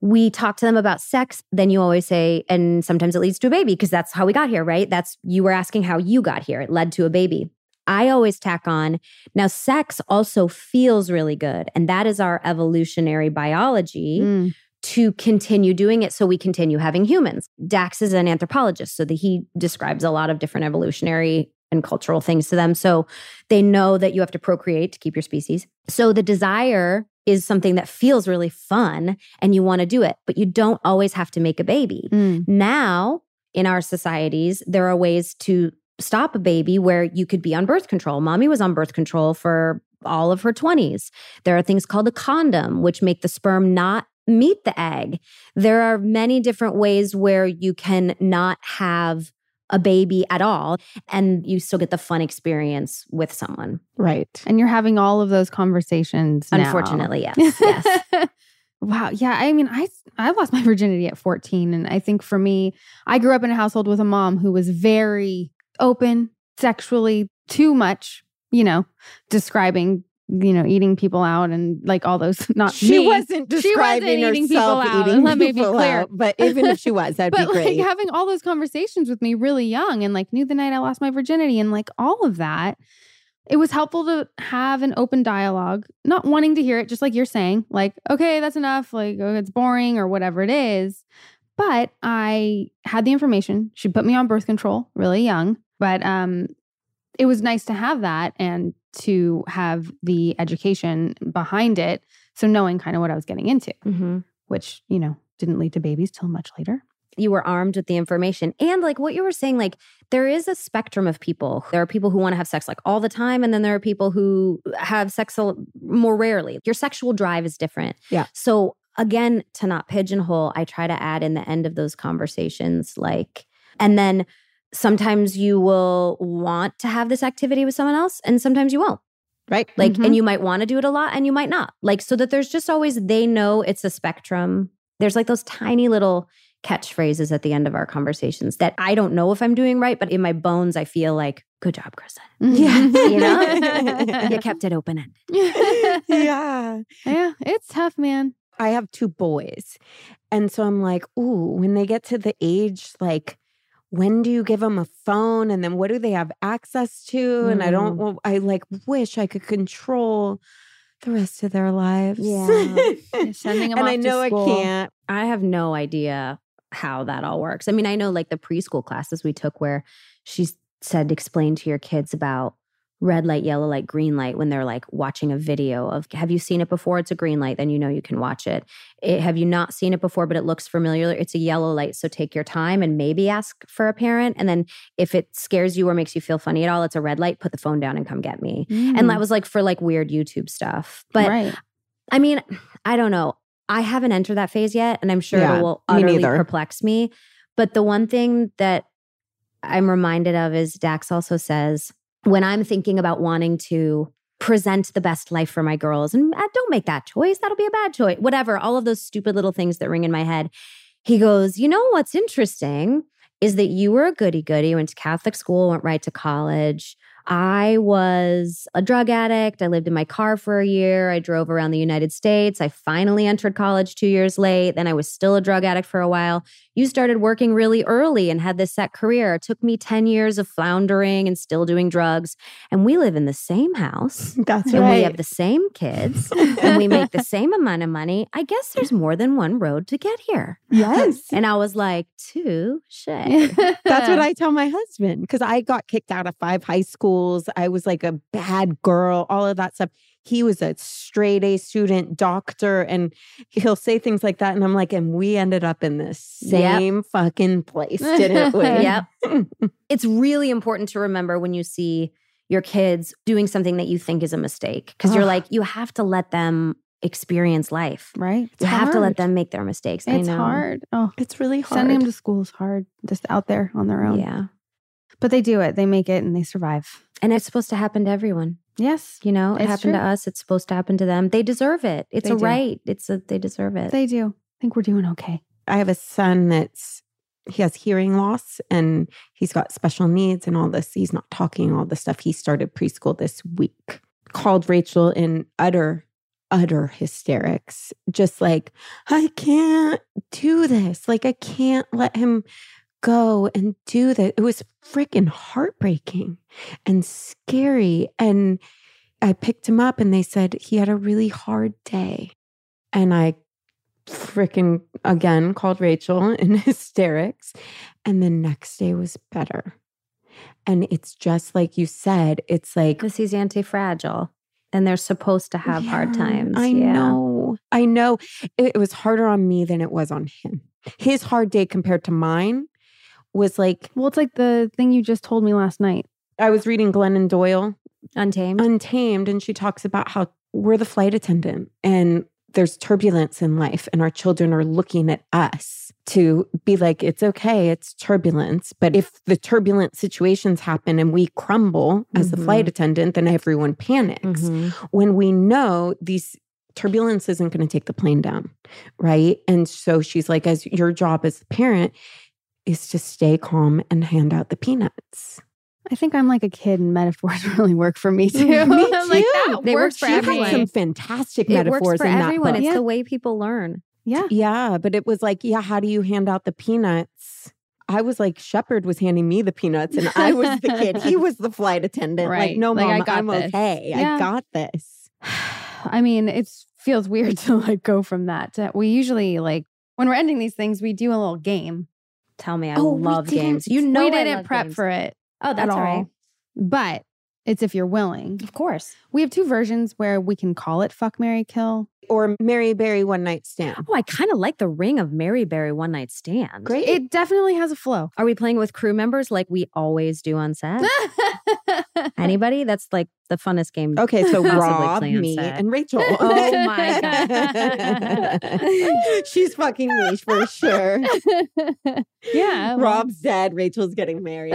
we talk to them about sex, then you always say, and sometimes it leads to a baby because that's how we got here, right? That's you were asking how you got here. It led to a baby. I always tack on now, sex also feels really good. And that is our evolutionary biology Mm. to continue doing it so we continue having humans. Dax is an anthropologist, so that he describes a lot of different evolutionary and cultural things to them. So they know that you have to procreate to keep your species. So the desire is something that feels really fun and you want to do it, but you don't always have to make a baby. Mm. Now, in our societies, there are ways to stop a baby where you could be on birth control. Mommy was on birth control for all of her 20s. There are things called a condom, which make the sperm not meet the egg. There are many different ways where you can not have a baby at all and you still get the fun experience with someone. Right. And you're having all of those conversations. now. Unfortunately, yes. yes. wow. Yeah. I mean, I I lost my virginity at 14. And I think for me, I grew up in a household with a mom who was very open sexually, too much, you know, describing, you know, eating people out and like all those not She me. wasn't She wasn't describing eating people out, eating let me be clear. out, but even if she was, that'd but be great. like having all those conversations with me really young and like knew the night I lost my virginity and like all of that, it was helpful to have an open dialogue, not wanting to hear it, just like you're saying, like, okay, that's enough, like oh, it's boring or whatever it is. But I had the information. She put me on birth control really young, but um, it was nice to have that and to have the education behind it. So knowing kind of what I was getting into, Mhm. which, you know, didn't lead to babies till much later. you were armed with the information and like what you were saying like there is a spectrum of people there are people who want to have sex like all the time and then there are people who have sex more rarely your sexual drive is different Yeah. so again to not pigeonhole i try to add in the end of those conversations like and then sometimes you will want to have this activity with someone else and sometimes you won't right. like Mhm. and you might want to do it a lot and you might not like so that there's just always they know it's a spectrum there's like those tiny little catchphrases at the end of our conversations that i don't know if i'm doing right but in my bones i feel like good job, Kristen. Yeah. You know? You kept it open ended. yeah. yeah, it's tough, man. I have two boys. And so I'm like, ooh, when they get to the age, like, when do you give them a phone? And then what do they have access to? And I don't, Mm. well, I like wish I could control the rest of their lives. Yeah. Sending 'em and I know I can't. I have no idea how that all works. I mean, I know like the preschool classes we took where she said, explain to your kids about red light, yellow light, green light when they're like watching a video of, have you seen it before? It's a green light, then you know you can watch it. it. Have you not seen it before, but it looks familiar? It's a yellow light. So take your time and maybe ask for a parent. And then if it scares you or makes you feel funny at all, it's a red light, put the phone down and come get me. And that was like for like weird YouTube stuff. But Mm. right. I mean, I don't know. I haven't entered that phase yet, and I'm sure Yeah, it will me utterly neither. perplex me. But the one thing that I'm reminded of is Dax also says when I'm thinking about wanting to present the best life for my girls, and uh, don't make that choice, that'll be a bad choice, whatever, all of those stupid little things that ring in my head. He goes, You know what's interesting is that you were a goody goody, went to Catholic school, went right to college. I was a drug addict. I lived in my car for a year. I drove around the United States. I finally entered college two years late. Then I was still a drug addict for a while. You started working really early and had this set career. It took me 10 years of floundering and still doing drugs. And we live in the same house. That's And right. we have the same kids and we make the same amount of money. I guess there's more than one road to get here. yes. And I was like, touche. That's what I tell my husband because I got kicked out of five high schools. I was like a bad girl, all of that stuff. He was a straight A student, doctor, and he'll say things like that. And I'm like, and we ended up in the Yep. same fucking place, didn't we? Yep. it's really important to remember when you see your kids doing something that you think is a mistake because you're like, you have to let them experience life. right. You have to let them make their mistakes. I It's know. hard. Oh, It's really hard. sending them to school is hard. Just out there on their own. Yeah. But they do it. They make it and they survive. And it's supposed to happen to everyone. Yes, You know, it It's happened to us. It's supposed to happen to them. They deserve it. It's They a do. right. It's a they deserve it. they do. I think we're doing okay. I have a son that's he has hearing loss and he's got special needs and all this. He's not talking all the stuff. He started preschool this week. Called Rachel in utter, utter hysterics. Just like, I can't do this. Like, I can't let him go and do that. It was freaking heartbreaking and scary. And I picked him up and they said he had a really hard day. And I freaking again called Rachel in hysterics. And the next day was better. And it's just like you said, it's like Because he's anti-fragile. And they're supposed to have hard times. I Yeah. know. I know. It, it was harder on me than it was on him. His hard day compared to mine was like Well, it's like the thing you just told me last night. I was reading Glennon Doyle, Untamed. Untamed, and she talks about how we're the flight attendant and there's turbulence in life, and our children are looking at us to be like, it's okay, it's turbulence. But if the turbulent situations happen and we crumble as the flight Mhm. attendant, then everyone panics. Mhm. when we know these turbulence isn't going to take the plane down, right? And so she's like, as your job as a parent is to stay calm and hand out the peanuts. I think I'm like a kid and metaphors really work for me too. Me I'm like, too. that They works work for She had everyone. some fantastic It metaphors works for in that everyone. book. It's Yeah. the way people learn. yeah. Yeah, but it was like, yeah, how do you hand out the peanuts? I was like, Shepard was handing me the peanuts, and I was the kid. He was the flight attendant. Like, no, Like, I mom, got I'm this. okay. Yeah. I got this. I mean, it feels weird to like go from that. To, we usually like when we're ending these things, we do a little game. Tell me, I Oh, love games. You know, we didn't prep games. for it Oh, that's all, right. but it's if you're willing. Of course. We have two versions where we can call it "fuck, marry kill." Or marry bury one night stand. Oh, I kind of like the ring of marry bury one night stand. Great. It definitely has a flow. Are we playing with crew members like we always do on set? Anybody? That's like the funnest game. Okay, so Rob, play on me, set. and Rachel. Oh my God. She's fucking me for sure. yeah. well, Rob's dead. Rachel's getting married.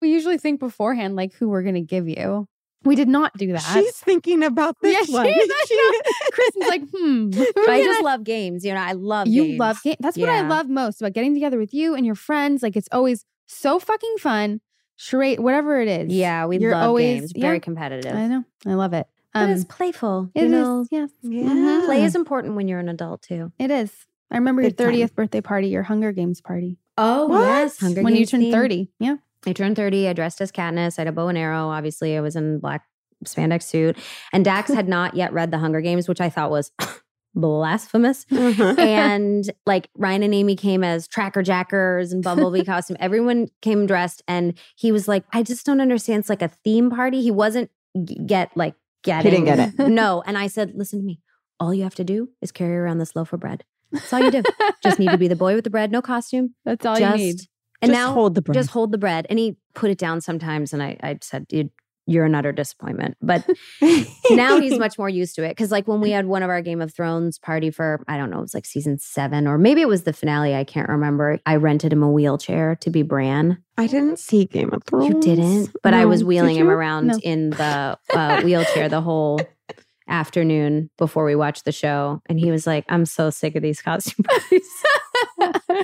We usually think beforehand, like who we're going to give you. We did not do that. She's thinking about this Yeah, she one. is. I Kristen's like, hmm. But I can just love games. You know, I love you games. love games. That's what I love most about getting together with you and your friends. Like it's always so fucking fun. charade, whatever it is. Yeah, we You're love always- games. Very yeah. competitive. I know. I love it. But Um, it's playful. it you is, know, yes. Yeah. play is important when you're an adult too. It is. I remember your Big time. 30th birthday party, your Hunger Games party. Oh What? yes, Hunger when you turned theme. 30. Yeah. I turned 30. I dressed as Katniss. I had a bow and arrow. Obviously, I was in black spandex suit. And Dax had not yet read The Hunger Games, which I thought was blasphemous. Uh-huh. and like Ryan and Amy came as tracker jackers and bumblebee costume. Everyone came dressed, and he was like, "I just don't understand. It's like a theme party." He wasn't g- get like getting. didn't get it. No, and I said, "Listen to me. All you have to do is carry around this loaf of bread. That's all you do. just need to be the boy with the bread, no costume. That's all just you need. And Just now hold the bread. just hold the bread." And he put it down sometimes, and I I said. You're an utter disappointment. But now he's much more used to it. Cause like when we had one of our Game of Thrones party for, I don't know, it was like season seven, or maybe it was the finale. I can't remember. I rented him a wheelchair to be Bran. I didn't see Game of Thrones. You didn't, but I was wheeling him around No. in the uh, wheelchair the whole afternoon before we watched the show. And he was like, I'm so sick of these costume parties.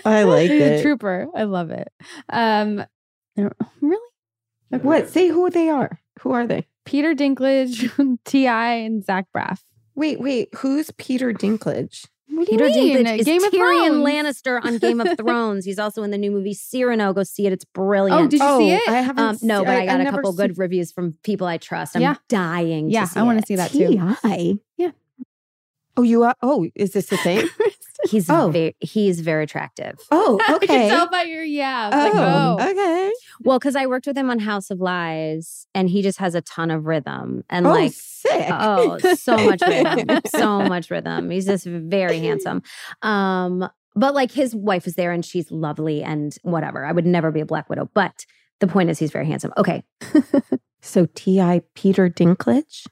I like it. Trooper. I love it. Um, really? Okay. What? Say who they are. Who are they? Peter Dinklage, T.I., and Zach Braff. Wait, wait. Who's Peter Dinklage? What do you Peter mean? Dinklage is Game of Tyrion Thrones. Lannister on Game of Thrones. He's also in the new movie Cyrano. Go see it. It's brilliant. Oh, did you see it? I haven't. Um, no, but I, got a couple seen- good reviews from people I trust. I'm Yeah. dying. Yeah, to see I want to see that too. Ti. Yeah. Oh, you are. Oh, is this the thing? He's Oh. very, he's very attractive. Oh, I okay. can tell by your yeah. Like, oh, oh, okay. Well, because I worked with him on House of Lies, and he just has a ton of rhythm and oh, like. sick. Oh, so much rhythm. so much rhythm. He's just very handsome. Um, but like his wife is there and she's lovely and whatever. I would never be a Black Widow. But the point is he's very handsome. Okay. So T.I. Peter Dinklage.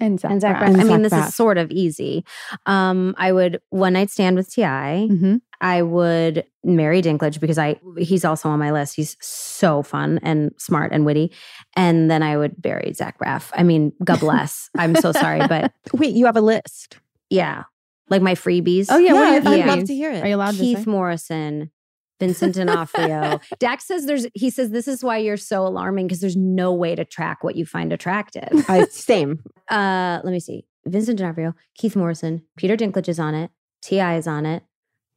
And Zach, And Zach Braff. Braff. I mean, Zach this Braff. is sort of easy. Um, I would one night stand with T.I. Mhm. I would marry Dinklage because I he's also on my list. He's so fun and smart and witty. And then I would bury Zach Braff. I mean, God bless. I'm so sorry, but Wait, you have a list. yeah, like my freebies. Oh yeah, what are your I'd yeah. love theories? to hear it. Are you allowed to Keith say? Morrison, Vincent D'Onofrio. Dax says there's. He says this is why you're so alarming because there's no way to track what you find attractive. I, same. Uh, let me see. Vincent D'Onofrio, Keith Morrison, Peter Dinklage is on it. T.I. is on it.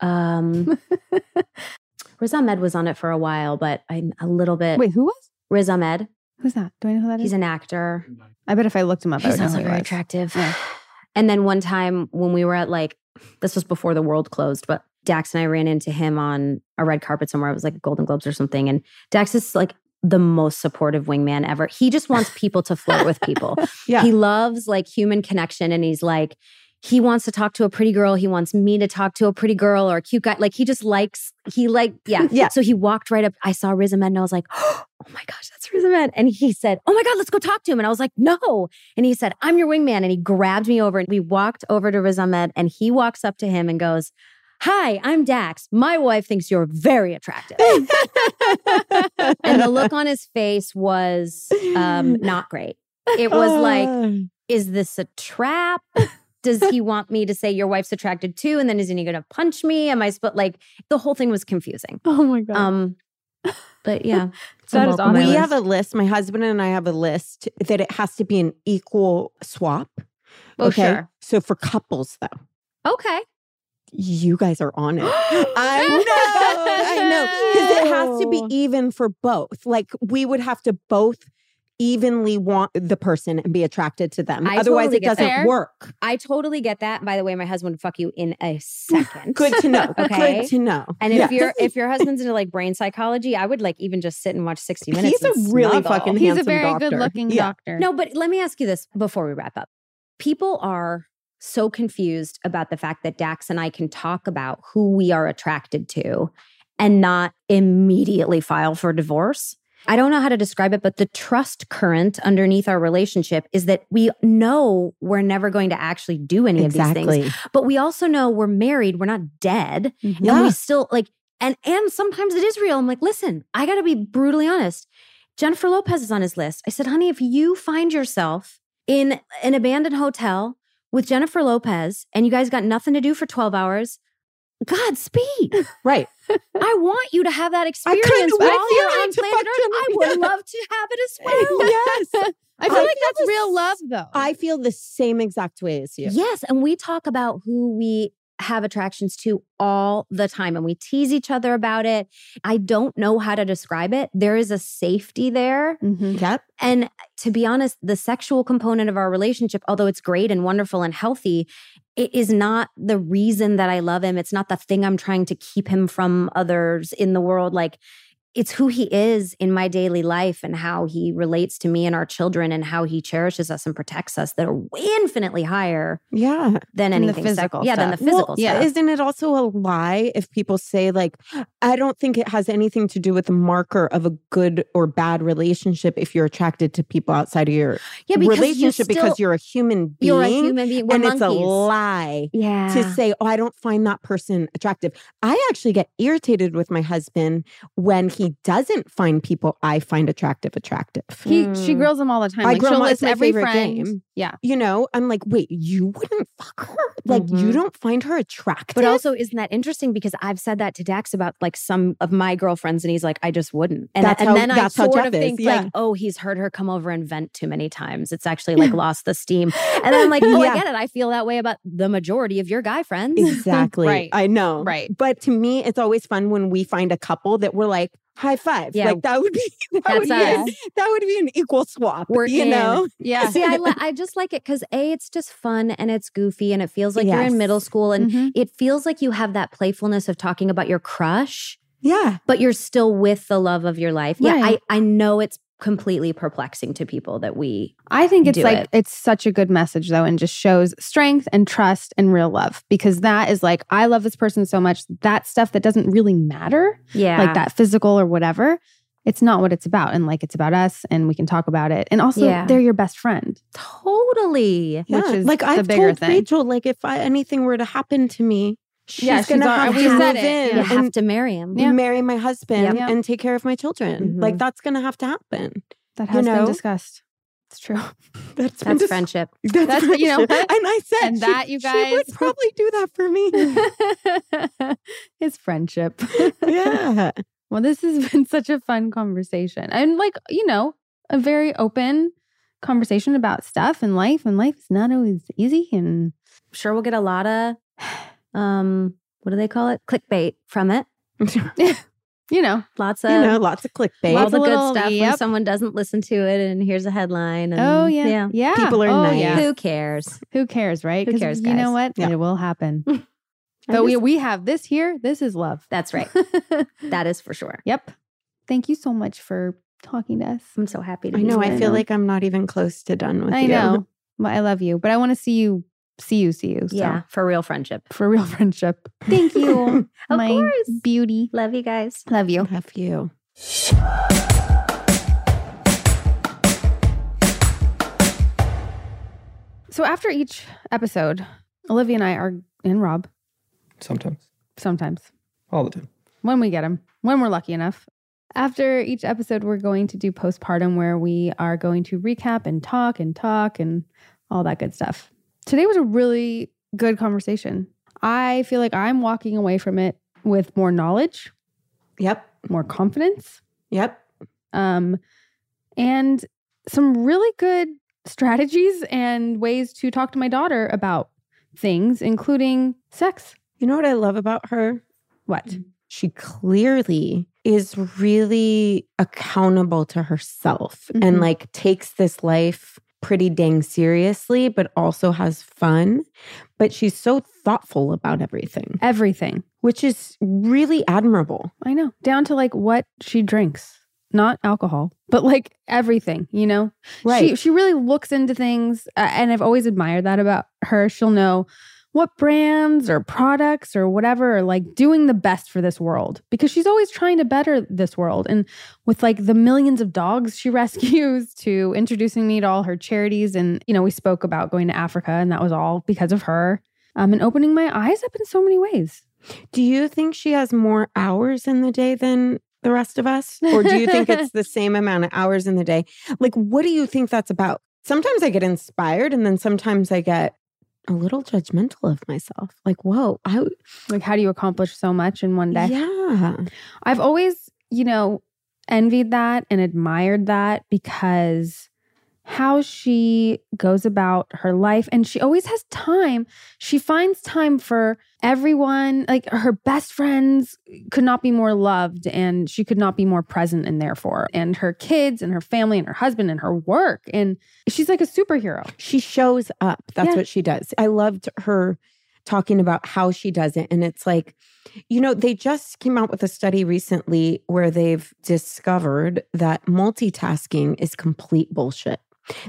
Um, Riz Ahmed was on it for a while, but I'm a little bit. Wait, who was? Riz Ahmed. Who's that? Do I know who that is? He's an actor. I bet if I looked him up, I He's would know who he very was. attractive. Yeah. And then one time when we were at like, this was before the world closed, but Dax and I ran into him on a red carpet somewhere. It was like Golden Globes or something. And Dax is like the most supportive wingman ever. He just wants people to flirt with people. Yeah. He loves like human connection. And he's like, he wants to talk to a pretty girl. He wants me to talk to a pretty girl or a cute guy. Like he just likes, he like, yeah. Yeah. So he walked right up. I saw Riz Ahmed and I was like, oh my gosh, that's Riz Ahmed. And he said, oh my God, let's go talk to him. And I was like, no. And he said, I'm your wingman. And he grabbed me over and we walked over to Riz Ahmed and he walks up to him and goes, Hi, I'm Dax. My wife thinks you're very attractive. and the look on his face was um, not great. It was like, Uh, is this a trap? Does he want me to say your wife's attracted too? And then isn't he going to punch me? Am I supposed like the whole thing was confusing. Oh my god. Um, but yeah, That I'm is welcome on we list. have a list. My husband and I have a list that it has to be an equal swap. Oh, sure. So for couples, though, Okay. You guys are on it. I know, I know, because it has to be even for both. Like we would have to both evenly want the person and be attracted to them. I Otherwise, totally it doesn't that. work. I totally get that. By the way, my husband would fuck you in a second. Good to know. Okay. Good to know. And if Yes. your if your husband's into like brain psychology, I would like even just sit and watch 60 minutes. He's a really snuggle. fucking He's a very doctor. good looking Yeah. doctor. No, but let me ask you this before we wrap up. People are so confused about the fact that Dax and I can talk about who we are attracted to and not immediately file for divorce. I don't know how to describe it, but the trust current underneath our relationship is that we know we're never going to actually do any of these things. But we also know we're married, we're not dead. Mhm. And we still like, and and sometimes it is real. I'm like, listen, I gotta be brutally honest. Jennifer Lopez is on his list. I said, honey, if you find yourself in an abandoned hotel with Jennifer Lopez and you guys got nothing to do for 12 hours, Godspeed. Right. I want you to have that experience would while you're feel on planet Earth. I would love to have it as well. yes. I feel I like feel that's real love, though. I feel the same exact way as you. Yes. And we talk about who we have attractions to all the time and we tease each other about it. I don't know how to describe it. There is a safety there. Mhm. Yep. And to be honest, the sexual component of our relationship, although it's great and wonderful and healthy, it is not the reason that I love him. It's not the thing I'm trying to keep him from others in the world. Like, it's who he is in my daily life and how he relates to me and our children and how he cherishes us and protects us that are infinitely higher Yeah. than the anything sec- physical yeah, than the physical Well, stuff. Isn't it also a lie if people say, like, I don't think it has anything to do with the marker of a good or bad relationship if you're attracted to people outside of your yeah, because you relationship because you're a human being. you're a human being. We're and it's a lie Yeah. to say, oh, I don't find that person attractive. I actually get irritated with my husband when he doesn't find people I find attractive attractive. He she Mm. grills them all the time. I Like grill she'll him, list my every favorite friend. game. Yeah. You know, I'm like, wait, you wouldn't fuck her? Like, you Mhm. don't find her attractive? But also, isn't that interesting? Because I've said that to Dax about like some of my girlfriends, and he's like, I just wouldn't. And, That's and how- then I that's how sort of is, think yeah. like, oh, he's heard her come over and vent too many times. It's actually like lost the steam. And I'm like, oh, Yeah. I get it. I feel that way about the majority of your guy friends. Exactly. Right. I know. Right. But to me, it's always fun when we find a couple that we're like, high five. Yeah. Like that would be that That's would be, us. that would be an equal swap. We're you in. know? Yeah. See, I, I just like it because A, it's just fun and it's goofy and it feels like you're in middle school and Mhm. it feels like you have that playfulness of talking about your crush. Yeah. but you're still with the love of your life. Yeah, I, I know it's completely perplexing to people that we I think it's like it. it's such a good message though, and just shows strength and trust and real love because that is like I love this person so much. That stuff that doesn't really matter, yeah like that physical or whatever. It's not what it's about, and like it's about us, and we can talk about it. And also, Yeah. they're your best friend. totally. Which Yeah. is like I've bigger told thing. Rachel, like if I, anything were to happen to me, she's Yeah, gonna al- have we to move it, in You have to marry him. Yeah. marry my husband Yep. and take care of my children. Mhm. Like that's gonna have to happen. That You has been know? discussed. It's true. That's That's dis- friendship. That's, That's- you know friendship. what? And I said And she- that, you she would probably do that for me. it's friendship. yeah. Well, this has been such a fun conversation. And like, you know, a very open conversation about stuff and life. And life is not always easy. And Sure, we'll get a lot of um, what do they call it? Clickbait from it. you know, Lots of you know, lots of clickbait. all the of good little- stuff when someone doesn't listen to it and here's a headline. And, oh yeah. Yeah. People are oh, nice. Yeah. Who cares? Who cares, right? Who cares, You know what? Yeah. It will happen. I but we just- we have this here. This is love. That's right. That is for sure. yep. Thank you so much for talking to us. I'm so happy to I be know. I feel like I'm not even close to done with I you. I know. But I love you. But I want to see you see you see you. So Yeah, for real friendship. for real friendship. Thank you. Of my course. beauty. Love you guys. Love you. Love you. So after each episode, Olivia and I are and Rob Sometimes. sometimes All the time. when we get them, when we're lucky enough. After each episode, we're going to do postpartum where we are going to recap and talk and talk and all that good stuff. Today was a really good conversation. I feel like I'm walking away from it with more knowledge, Yep. more confidence, Yep. um, and some really good strategies and ways to talk to my daughter about things, including sex. You know what I love about her? What? She clearly is really accountable to herself and Mhm. like takes this life pretty dang seriously, but also has fun. But she's so thoughtful about everything, Everything. which is really admirable. I know. Down to like what she drinks, not alcohol, but like everything, you know? She she really looks into things uh, and I've always admired that about her. She'll know what brands or products or whatever are like doing the best for this world because she's always trying to better this world and with like the millions of dogs she rescues to introducing me to all her charities and you know we spoke about going to Africa and that was all because of her um, and opening my eyes up in so many ways. Do you think she has more hours in the day than the rest of us? Or do you think it's the same amount of hours in the day? Like, what do you think that's about? Sometimes I get inspired and then sometimes I get a little judgmental of myself. Like, whoa, I Like, how do you accomplish so much in one day? yeah. I've always, you know, envied that and admired that because how she goes about her life and she always has time. She finds time for everyone. Like her best friends could not be more loved and she could not be more present and there for. And her kids and her family and her husband and her work. And she's like a superhero. She shows up. That's Yeah. what she does. I loved her talking about how she does it. And it's like, you know, they just came out with a study recently where they've discovered that multitasking is complete bullshit.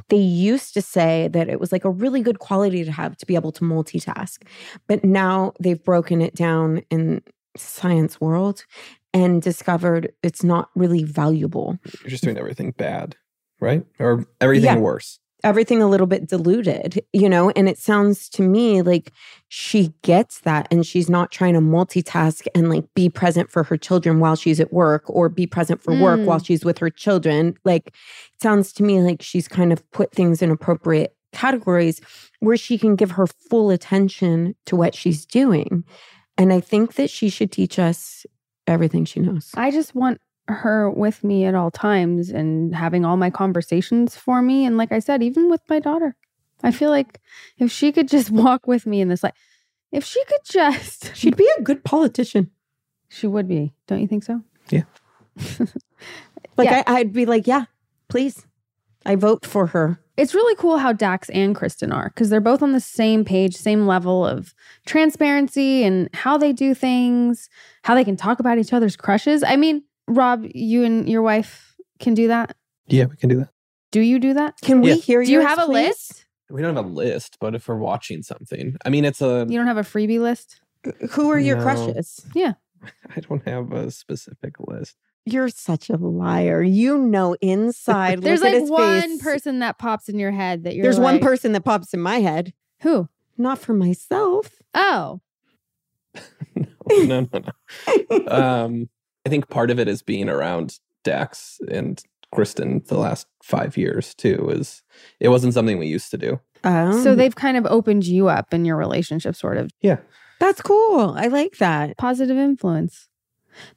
They used to say that it was like a really good quality to have to be able to multitask. But now they've broken it down in science world and discovered it's not really valuable. You're just doing everything bad, right? Or everything Yeah. worse. Everything a little bit diluted, you know? And it sounds to me like she gets that and she's not trying to multitask and like be present for her children while she's at work or be present for work Mm. while she's with her children. Like, it sounds to me like she's kind of put things in appropriate categories where she can give her full attention to what she's doing. And I think that she should teach us everything she knows. I just want her with me at all times and having all my conversations for me. And like I said, even with my daughter, I feel like if she could just walk with me in this life, if she could just, She'd be a good politician. she would be. Don't you think so? Yeah. Like, Yeah. I, I'd be like, yeah, please. I vote for her. It's really cool how Dax and Kristen are because they're both on the same page, same level of transparency and how they do things, how they can talk about each other's crushes. I mean, Rob, you and your wife can do that. Yeah, we can do that. Do you do that? Can Yeah. we hear you? Do you yours, have a please? list? We don't have a list, but if we're watching something, I mean, it's a. You don't have a freebie list? Who are your No. crushes? Yeah. I don't have a specific list. You're such a liar. You know inside. There's look at like his one face. person that pops in your head that you're There's one person that pops in my head. Who? Not for myself. Oh, no, no, no, no. um, I think part of it is being around Dax and Kristen the last five years too. Is it wasn't something we used to do. Um, so they've kind of opened you up in your relationship, sort of Yeah, that's cool. I like that. positive influence.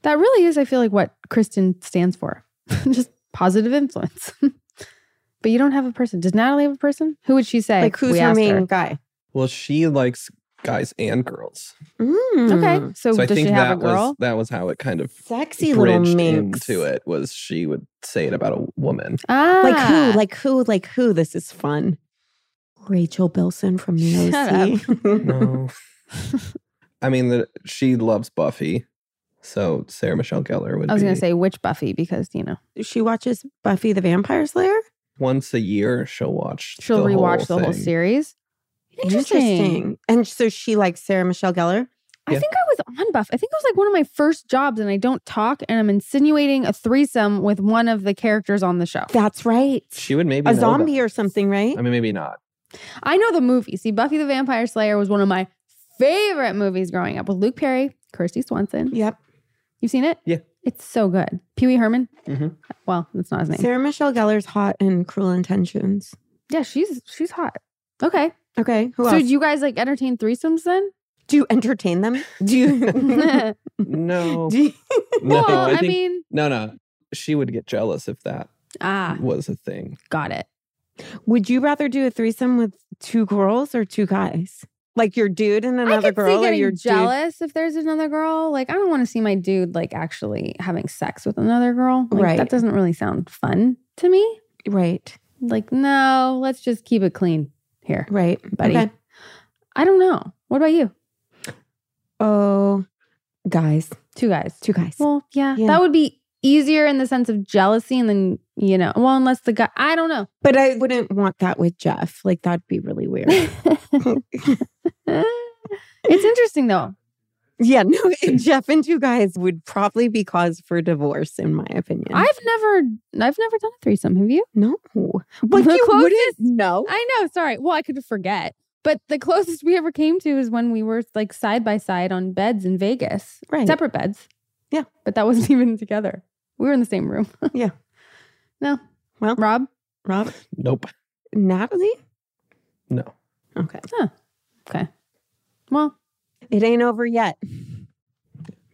That really is, I feel like, what Kristen stands for. Just positive influence. but you don't have a person. Does Natalie have a person? Who would she say? Like who's We her main her. guy? well, she likes guys and girls, Mm. Okay, so, so I think she have that a girl? was that was how it kind of Sexy little bridged minx. into it. Was she would say it about a woman? ah, Like who? Like who? Like who? This is fun. Rachel Bilson from the Shut OC. No, I mean that she loves Buffy, so Sarah Michelle Gellar would. I was going to say which Buffy because you know she watches Buffy the Vampire Slayer. once a year she'll watch. she'll the rewatch whole the whole series. Interesting. And so she likes Sarah Michelle Gellar. I think I was on Buff. I think it was like one of my first jobs, and I don't talk, and I'm insinuating a threesome with one of the characters on the show. That's right. She would maybe A know zombie that. or something, right? I mean, maybe not. I know the movie. See, Buffy the Vampire Slayer was one of my favorite movies growing up with Luke Perry, Kristy Swanson. Yep. You've seen it? Yeah. It's so good. Pee Wee Herman. Mhm. Well, that's not his name. Sarah Michelle Gellar's hot in Cruel Intentions. Yeah, she's she's hot. Okay. Okay. Who so else? do you guys like entertain threesomes then? do you entertain them? Do you? No, do you- no. well, I I, mean, no, no. She would get jealous if that ah, was a thing. got it. would you rather do a threesome with two girls or two guys? Like your dude and another could girl, see or getting your dude? jealous if there's another girl. Like, I don't want to see my dude like actually having sex with another girl. Like, Right. That doesn't really sound fun to me. Right. Like, no, let's just keep it clean here. Right. Buddy. Okay. I don't know. What about you? Oh, guys. Two guys. Two guys. Well, yeah, Yeah. that would be easier in the sense of jealousy, and then you know, well, unless the guy, I don't know. but I wouldn't want that with Jeff. Like that'd be really weird. it's interesting though. Yeah. No, Jeff and two guys would probably be cause for divorce, in my opinion. I've never, I've never done a threesome. Have you? no. Like The you closest- wouldn't know. I know. Sorry. Well, I could forget. But the closest we ever came to is when we were like side by side on beds in Vegas, Right. separate beds. Yeah. but that wasn't even together. We were in the same room. Yeah. No. Well- Rob. Rob, Nope. Natalie. No. Okay. Okay. Well, It ain't over yet. I mean,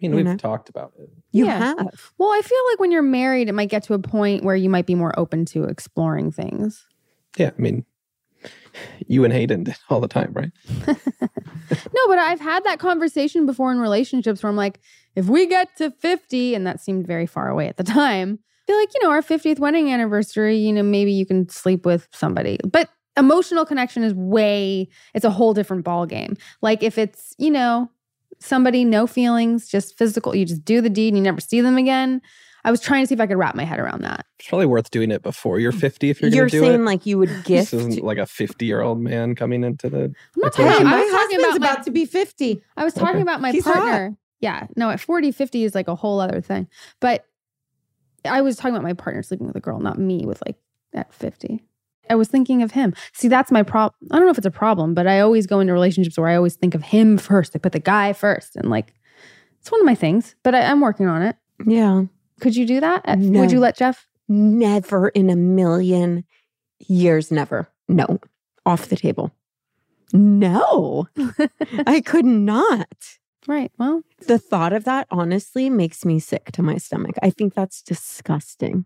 You we've know? talked about it. You Yeah. have. well, I feel like when you're married, it might get to a point where you might be more open to exploring things. Yeah, I mean, you and Hayden did all the time, right? No, but I've had that conversation before in relationships where I'm like, if we get to 50, and that seemed very far away at the time, I feel like, you know, our 50th wedding anniversary, you know, maybe you can sleep with somebody. But emotional connection is way, it's a whole different ball game. Like if it's, you know, somebody, no feelings, just physical, you just do the deed and you never see them again. I was trying to see if I could wrap my head around that. It's probably worth doing it before you're 50 if you're, You're, going to do saying it. like you would This gift. isn't like a 50 year old man coming into the. I'm not Hey, talking, Hey, I my was talking husband's about, my- about to be 50. I was talking Okay. about my He's hot. partner. Yeah. No, at 40, 50 is like a whole other thing. But I was talking about my partner sleeping with a girl, not me with like at 50. I was thinking of him. See, that's my problem. I don't know if it's a problem, but I always go into relationships where I always think of him first. I put the guy first. And like, it's one of my things, but I, I'm working on it. Yeah. Could you do that? Uh, no. Would you let Jeff? Never in a million years, never. No. Off the table. No. I could not. Right. Well, The thought of that honestly makes me sick to my stomach. I think that's disgusting.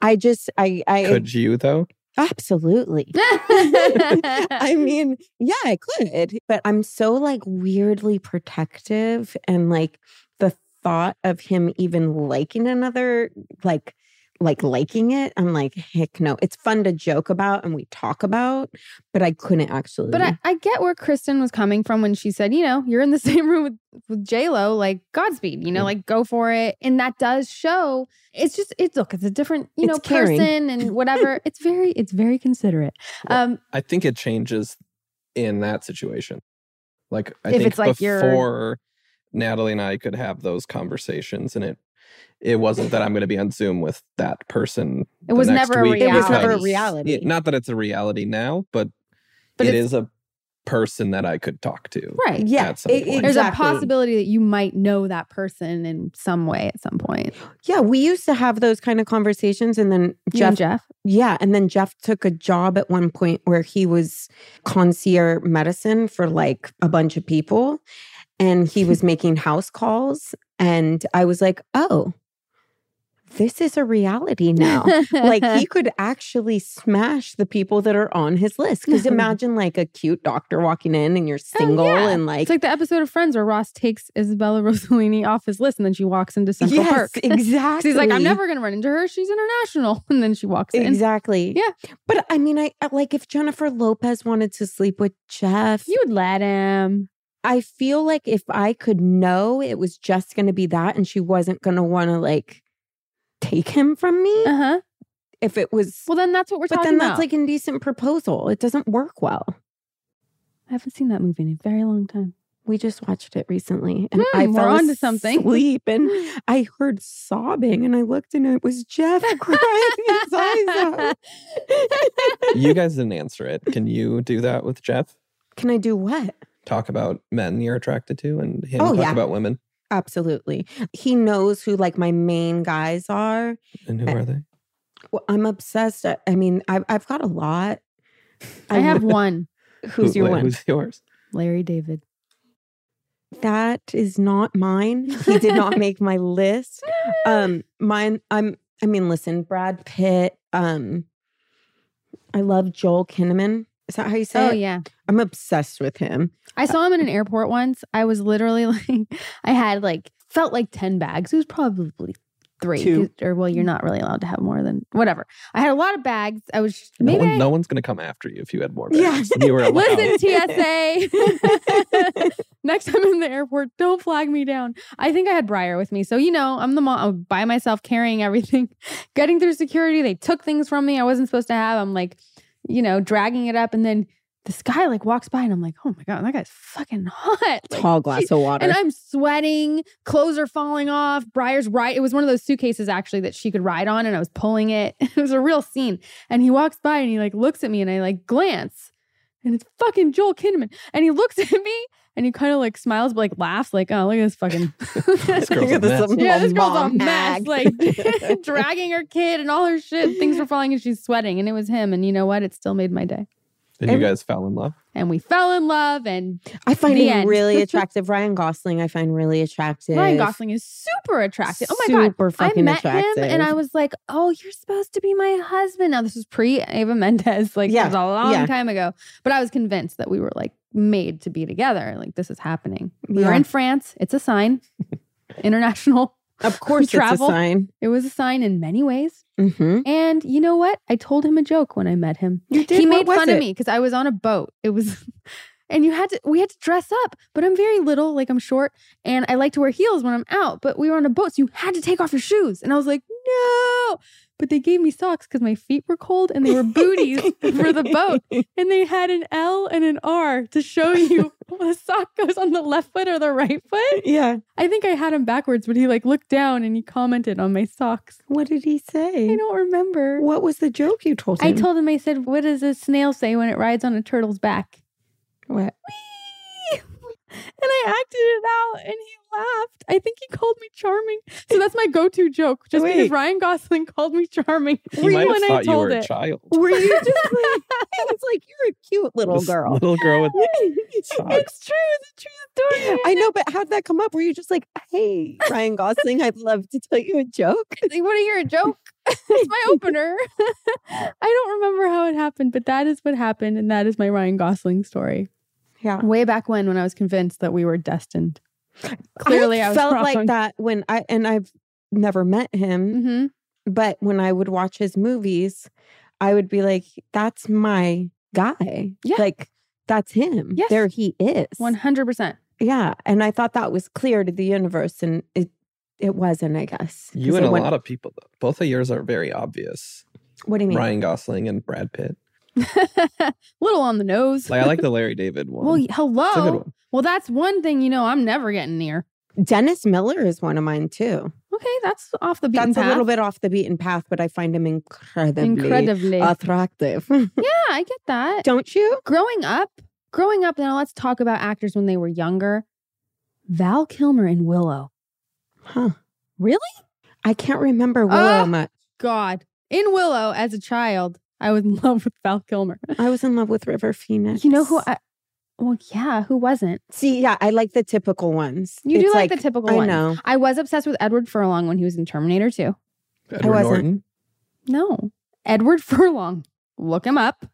I just, I, I, Could you, though? Absolutely. I mean, yeah, I could, but I'm so like weirdly protective and like the thought of him even liking another, like, like liking it, I'm like, heck no. It's fun to joke about and we talk about, but I couldn't actually. But I, I get where Kristen was coming from when she said, you know, you're in the same room with, with J Lo, like Godspeed, you know, Yeah. like go for it. And that does show. It's just it's look, it's a different, you know, caring. person and whatever. it's very, it's very considerate. Well, Um, I think it changes in that situation. Like, I If think it's like you're- before Natalie and I could have those conversations, and it it wasn't that I'm going to be on Zoom with that person. It was never a week it was reality. never a reality. Yeah, not that it's a reality now, but But it's- a person that I could talk to. right. yeah, it- point. There's a possibility that you might know that person in some way at some point. Yeah, we used to have those kind of conversations, and then You and Jeff Jeff. Yeah. And then Jeff took a job at one point where he was concierge medicine for like a bunch of people. And he was making house calls. And I was like, oh, this is a reality now. like he could actually smash the people that are on his list. Because imagine like a cute doctor walking in and you're oh, single Oh, yeah. and like, It's like the episode of Friends where Ross takes Isabella Rossellini off his list and then she walks into Central yes, Park. exactly. He's like, I'm never going to run into her. She's international. And then she walks in. Exactly. Yeah. But I mean, I- like if Jennifer Lopez wanted to sleep with Jeff, You would let him. I feel like if I could know it was just going to be that and she wasn't going to want to like take him from me, Uh huh. if it was, Well, then that's what we're but talking about. But then that's like an indecent proposal. It doesn't work well. I haven't seen that movie in a very long time. We just watched it recently and Hmm, I we're fell onto something. Sleep and I heard sobbing and I looked and it was Jeff crying his eyes out. You guys didn't answer it. Can you do that with Jeff? Can I do what? Talk about men you're attracted to and him Oh, talk yeah. about women. Absolutely. He knows who like my main guys are. And who Eh, are they? Well, I'm obsessed. I, I mean, I've, I've got a lot. I have one. Who's Who- your wait, one? Who's yours? Larry David. That is not mine. He did not make my list. Um, mine. I'm. I mean, listen, Brad Pitt. Um, I love Joel Kinnaman. Is that how you say Oh, it? yeah. I'm obsessed with him. I saw him in an airport once. I was literally like, I had like, felt like 10 bags. It was probably three. Two. 'cause- Or, well, you're not really allowed to have more than whatever. I had a lot of bags. I was, No, maybe one, I- no one's going to come after you if you had more Yeah. bags. You were allowed. Listen, TSA. Next time I'm in the airport, don't flag me down. I think I had Briar with me. So, you know, I'm the mom I'm by myself carrying everything, getting through security. They took things from me I wasn't supposed to have. I'm like, you know, dragging it up. And then this guy like walks by and I'm like, oh my God, that guy's fucking hot. Like, Tall glass of water. and I'm sweating, clothes are falling off. Briar's right. It was one of those suitcases actually that she could ride on, and I was pulling it. It was a real scene. And he walks by and he like looks at me, and I like glance, and it's fucking Joel Kinnaman. And he looks at me and he kind of like smiles, but like laughs, like, oh, look at this fucking. This girl's a mess. Um, yeah, this girl's a mess, like dragging her kid and all her shit. Things were falling and she's sweating, and it was him. And you know what? It still made my day. And you guys fell in love. and we fell in love. And I find The him end. really attractive. Ryan Gosling, I find really attractive. Ryan Gosling is super attractive. Oh my god. Super I met attractive. him and I was like, "Oh, you're supposed to be my husband." Now this was pre Eva Mendes, like Yeah, it was a long yeah. time ago. But I was convinced that we were like made to be together. Like this is happening. We were Yeah. in France. It's a sign. International. Of course, travel. it's a sign. It was a sign in many ways. Mm-hmm. And you know what? I told him a joke when I met him. You he made fun of me because I was on a boat. It was, and you had to, we had to dress up, but I'm very little, like I'm short, and I like to wear heels when I'm out. But we were on a boat, so you had to take off your shoes. And I was like, no. But they gave me socks because my feet were cold and they were booties for the boat. And they had an L and an R to show you the sock goes on the left foot or the right foot. Yeah. I think I had him backwards, but he like looked down and he commented on my socks. What did he say? I don't remember. What was the joke you told him? I told him, I said, what does a snail say when it rides on a turtle's back? What? Whee! And I acted it out and he laughed. I think he called charming. So that's my go to joke, just because Ryan Gosling called me charming. He might have when I thought you told were a child. Were you just like, it's like you're a cute little This girl. Little girl with. It's true. It's a true story. I know, but how'd that come up? Were you just like, hey, Ryan Gosling, I'd love to tell you a joke? You want to hear a joke? it's my opener. I don't remember how it happened, but that is what happened. And that is my Ryan Gosling story. Yeah. Way back when, when I was convinced that we were destined. Clearly, I, was felt wrong. like that when I, and I've never met him, hmm but when I would watch his movies, I would be like, that's my guy. Yeah. Like, that's him. Yes. There he is. 100%. Yeah. And I thought that was clear to the universe. And it, it wasn't, I guess. You and it a went- lot of people, though. Both of yours are very obvious. What do you mean? Ryan Gosling and Brad Pitt. Little on the nose. Like I like the Larry David one. well, hello. it's a good one. Well, that's one thing you know I'm never getting near. Dennis Miller is one of mine too. Okay, that's off the beaten That's path. a little bit off the beaten path, but I find him incredibly incredibly. attractive. yeah, I get that. Don't you? growing up, growing up. Now let's talk about actors when they were younger. Val Kilmer in Willow. Huh. Really? I can't remember Willow Ah! much. God, in Willow as a child, I was in love with Val Kilmer. I was in love with River Phoenix. You know who? I, well, yeah, who wasn't? See, yeah, I like the typical ones. You do It's like, the typical I ones. know. I was obsessed with Edward Furlong when he was in Terminator 2. Edward wasn't. Norton. No, Edward Furlong. Look him up.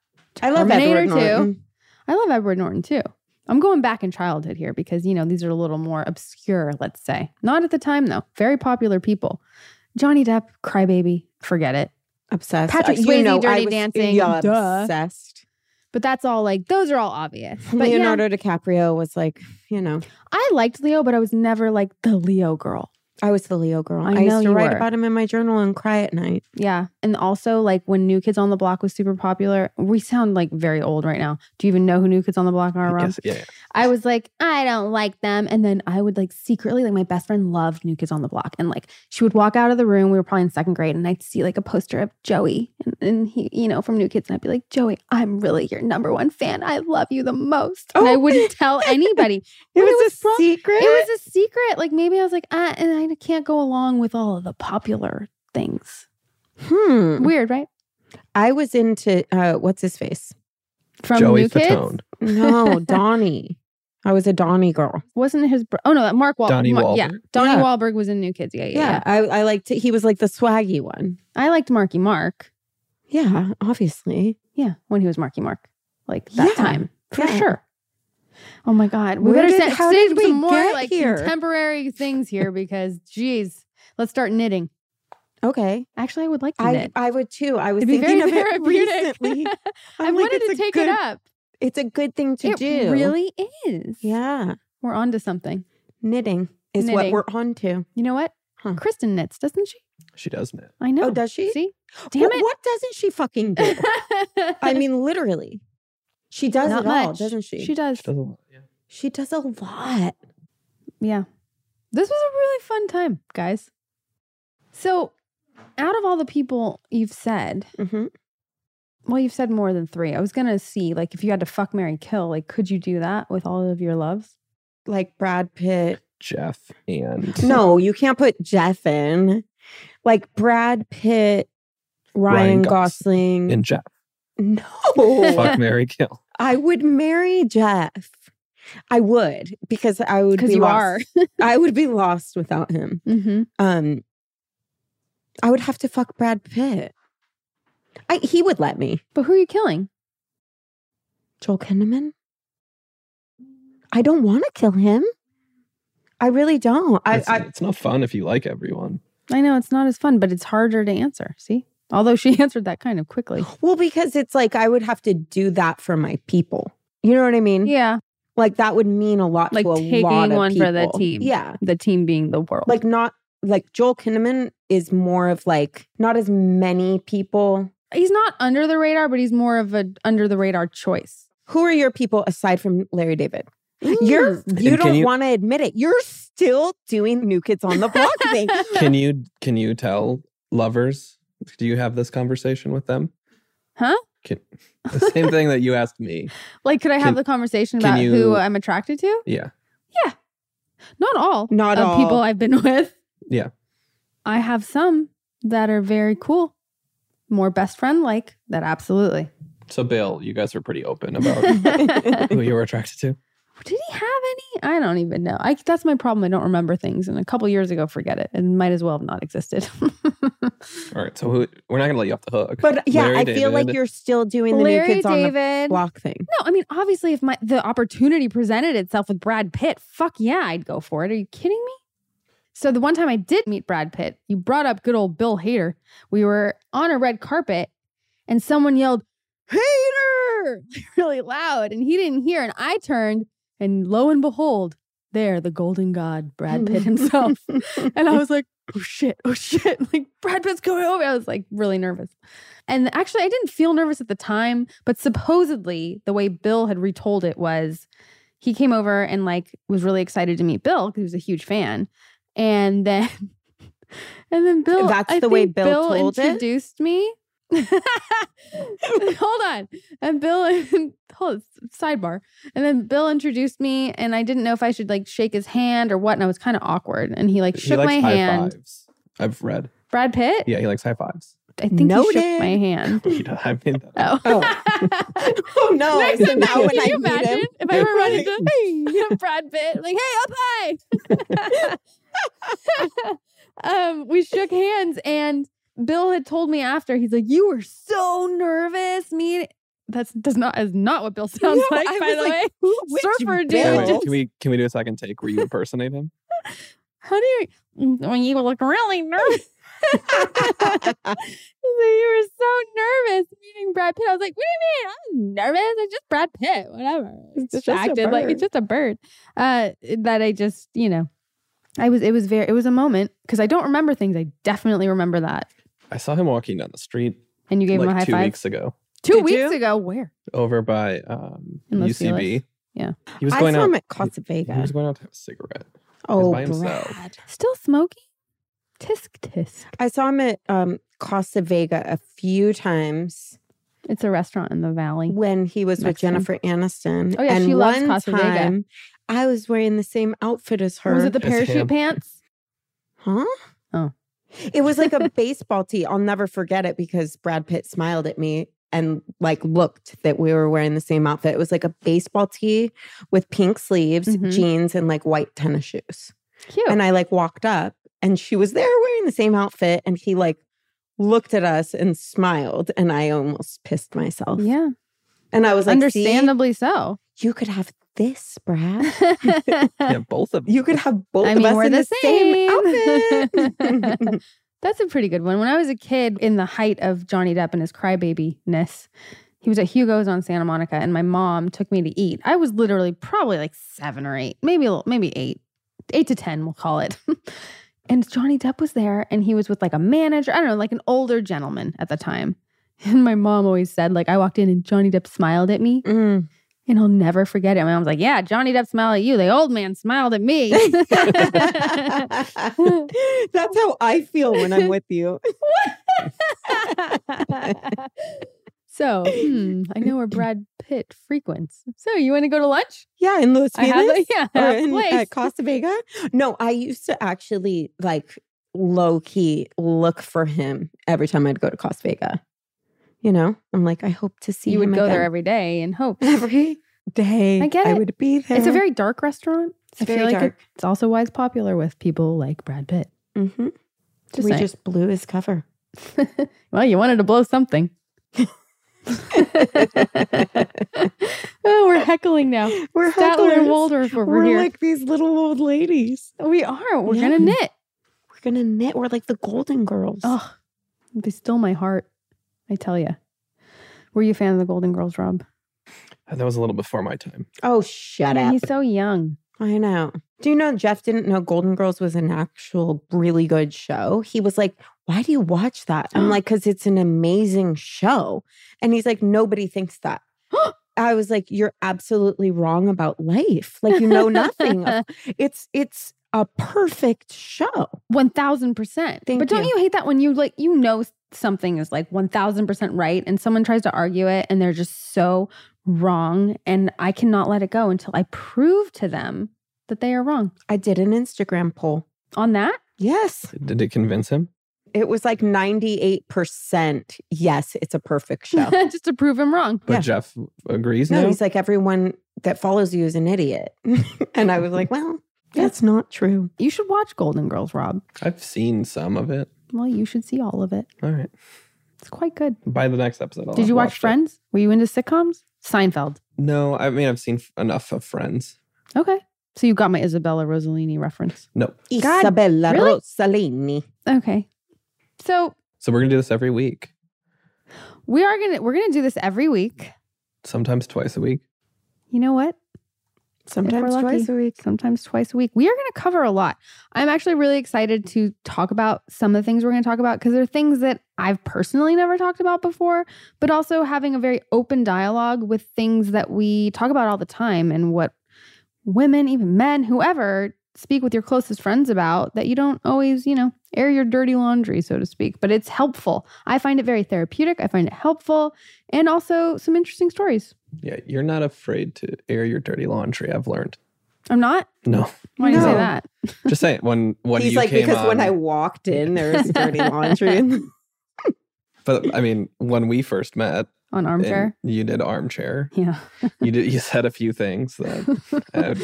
I love Edward 2. Norton. I love Edward Norton too. I'm going back in childhood here because, you know, these are a little more obscure, let's say. Not at the time, though. Very popular people. Johnny Depp, Crybaby, forget it. Obsessed. Patrick Uh, Swayze, you know, I Dirty was- Dancing, Yeah, duh. obsessed. But that's all like, those are all obvious. But yeah, Leonardo DiCaprio was like, you know, I liked Leo, but I was never like the Leo girl. I was the Leo girl. I I, know used to you write were. about him in my journal and cry at night. Yeah. And also, like when New Kids on the Block was super popular, we sound like very old right now. Do you even know who New Kids on the Block are, I Rob? guess, yeah, yeah. I was like, I don't like them. And then I would like secretly, like my best friend loved New Kids on the Block. And like she would walk out of the room. We were probably in second grade and I'd see like a poster of Joey and, and he, you know, from New Kids. And I'd be like, Joey, I'm really your number one fan. I love you the most. And I Oh. wouldn't tell anybody. It But was, a from- secret. It was a secret. Like maybe I was like, ah, and I can't go along with all of the popular things. hmm. Weird, right? I was into uh, what's his face? From Joey New Kids. Fatone. No, Donnie. I was a Donnie girl. Wasn't his, bro- oh no, Mark Wahlberg. Donnie Yeah. Wahlberg. Donnie Yeah. Wahlberg was in New Kids. Yeah, yeah, Yeah, yeah. I, I liked. He was like the swaggy one. I liked Marky Mark. Yeah, obviously. Yeah, when he was Marky Mark, like that Yeah, time for yeah. sure. Oh my God, we Where better did- send, how save did we some more get like here? contemporary things here because, geez, let's start knitting. Okay, Actually, I would like to I knit. I would too. I was It'd be thinking very of it therapeutic. recently. I like, wanted to take good, it up. It's a good thing to it do. really is. Yeah, we're onto something. knitting is Knitting. what we're on to. You know what? Huh. Kristen knits, doesn't she? She does knit. I know. Oh, does she? See, damn What, it. what doesn't she fucking do? I mean, literally, she does Not it all, doesn't she? She does. She does a lot. Yeah. She does a lot. Yeah. This was a really fun time, guys. So, out of all the people you've said, hmm well, you've said more than three. I was going to see, like, if you had to fuck, Mary kill, like, could you do that with all of your loves? Like Brad Pitt. Jeff and No, you can't put Jeff in. Like Brad Pitt, Ryan, Ryan Gosling. and Jeff. No. Fuck Mary Kill. I would marry Jeff. I would because I would Because be you lost. I would be lost without him. Mm-hmm. Um, I would have to fuck Brad Pitt. I he would let me. But who are you killing? Joel Kinnaman. I don't want to kill him. I really don't. I, It's, I it's not fun if you like everyone. I know it's not as fun, but it's harder to answer. See? Although she answered that kind of quickly. well because it's like I would have to do that for my people. You know what I mean? Yeah. Like that would mean a lot Like to a taking lot of one for the team. Yeah. The team being the world. like not like Joel Kinnaman is more of like not as many people. he's not under the radar, but he's more of a under the radar choice. Who are your people aside from Larry David? You're you And don't you- want to admit it. You're still doing New Kids on the Block thing. Can you can you tell lovers? Do you have this conversation with them? Huh? Can, the same thing that you asked me. Like, could I have Can- the conversation can about who I'm attracted to? Yeah. Yeah. Not all. Not of people. I've been with. Yeah. I have some that are very cool, more best friend like. That absolutely. So Bill, you guys are pretty open about who you were attracted to. He have any? I don't even know. I that's my problem. I don't remember things, and a couple years ago, forget it. It might as well have not existed. All right. So who, we're not gonna let you off the hook. But yeah, Larry I feel like you're still doing the Larry New Kids on the David. Block thing. No, I mean obviously, if my the opportunity presented itself with Brad Pitt, fuck yeah, I'd go for it. Are you kidding me? So the one time I did meet Brad Pitt, you brought up good old Bill Hader. We were on a red carpet, and someone yelled "Hader" really loud, and he didn't hear. And I turned, and lo and behold, there the golden god Brad Pitt mm. himself. And I was like, oh shit, oh shit. Like Brad Pitt's coming over. I was like really nervous. And actually, I didn't feel nervous at the time, but supposedly the way Bill had retold it was he came over and like was really excited to meet Bill because he was a huge fan. And then and then Bill That's I the way think Bill told it? introduced me. hold on. And Bill hold sidebar. And then Bill introduced me and I didn't know if I should like shake his hand or what. And I was kind of awkward. And he like he shook likes my high hand. fives. I've read. Brad Pitt? Yeah, he likes high fives. I think he shook my hand. He does. I mean, that- Oh. Oh. oh no! Next so time, now when can I you meet imagine him, if I ever run into hey, Brad Pitt, like, hey, up high. um, we shook hands, and Bill had told me after, he's like, "You were so nervous." Me, that's does not is not what Bill sounds No, like. I by was the like, way, Who- Surfer dude. Can we, can we can we do a second take where you impersonate him? how do you? When you look really nervous. you were so nervous meeting Brad Pitt. I was like, what do you mean? I'm nervous. It's just Brad Pitt. Whatever. It's just just acted like it's just a bird. Uh that I just, you know, I was it was very it was a moment because I don't remember things. I definitely remember that. I saw him walking down the street And you gave him a like high two five. weeks ago Two Did weeks you? ago. Where? over by um, In Los UCB. Feliz? Yeah. He was I going saw out. him at Casa He Vega. was going out to have a cigarette. Oh, by himself. Brad. Still smoking? Tisk tisk. I saw him at um, Casa Vega a few times It's a restaurant in the valley. when he was with Mexican. Jennifer Aniston. Oh, yeah, and she loves one Casa Vega. time, I was wearing the same outfit as her. Was it the As parachute him. pants? Huh? Oh. It was like a baseball tee. I'll never forget it because Brad Pitt smiled at me and like looked that we were wearing the same outfit. It was like a baseball tee with pink sleeves, Mhm. jeans, and like white tennis shoes. Cute. And I like walked up and she was there wearing the same outfit and he like looked at us and smiled and I almost pissed myself. yeah. And I was like, "See? Understandably so. You could have this, Brad. Yeah, both of them. You could have both I of mean, us in the the same, outfit. That's a pretty good one. When I was a kid, in the height of Johnny Depp and his crybaby-ness, he was at Hugo's on Santa Monica, and my mom took me to eat. I was literally probably like seven or eight, maybe a little, maybe eight, eight to ten, we'll call it. and Johnny Depp was there, and he was with like a manager, I don't know, like an older gentleman at the time. And my mom always said, like, I walked in and Johnny Depp smiled at me, Mm. And I'll never forget it. My mom's like, "Yeah, Johnny Depp smiled at you. The old man smiled at me." That's how I feel when I'm with you. so, hmm, I know where Brad Pitt frequents. So, you want to go to lunch? Yeah, in Los Feliz yeah, or in, at Costa Vega. No, I used to actually like low key look for him every time I'd go to Costa Vega. You know, I'm like, I hope to see you would go there every day and hope. every day. I get I it. would be there. It's a very dark restaurant. It's I feel very like dark. it's also why it's popular with people like Brad Pitt. hmm Just we saying. just blew his cover. well, you wanted to blow something. oh, we're heckling now. We're Statler and. Waldorf over We're here. like these little old ladies. we are. We're Yeah. gonna knit. We're gonna knit. We're like the Golden Girls. Oh, they stole my heart. I tell you. Were you a fan of the Golden Girls, Rob? That was a little before my time. Oh, shut Man, up. he's so young. I know. Do you know Jeff didn't know Golden Girls was an actual really good show? He was like, Why do you watch that? I'm like, Because it's an amazing show. And he's like, Nobody thinks that. I was like, You're absolutely wrong about life. Like, you know nothing. of- it's it's a perfect show. One thousand percent. Thank But don't you. you hate that when you like you know something is like one thousand percent right, and someone tries to argue it, and they're just so wrong, and I cannot let it go until I prove to them that they are wrong. I did an Instagram poll. On that, Yes. Did it convince him? It was like 98% yes, it's a perfect show. just to prove him wrong. But Yeah. Jeff agrees no, now. he's like, everyone that follows you is an idiot. and I was like, well, that's not true. You should watch Golden Girls, Rob. I've seen some of it. Well, you should see all of it. All right. It's quite good. By the next episode, I'll Did you watch watched it. Friends? Were you into sitcoms? Seinfeld. No, I mean I've seen enough of Friends. Okay. So you got my Isabella Rossellini reference. No. God, Isabella really? Rossellini. Okay. So So we're gonna do this every week, we are gonna we're gonna do this every week. sometimes twice a week. You know what? Sometimes twice a week. Sometimes twice a week. We are going to cover a lot. I'm actually really excited to talk about some of the things we're going to talk about because they're things that I've personally never talked about before, but also having a very open dialogue with things that we talk about all the time and what women, even men, whoever speak with your closest friends about that you don't always, you know, air your dirty laundry, so to speak, but it's helpful. I find it very therapeutic. I find it helpful and also some interesting stories. Yeah, you're not afraid to air your dirty laundry. I've learned. I'm not. No, Why do you say that? just saying when when He's you like, came because when I walked in, there was dirty laundry. in- But I mean, when we first met, On armchair. you did armchair. Yeah. You did. You said a few things that uh,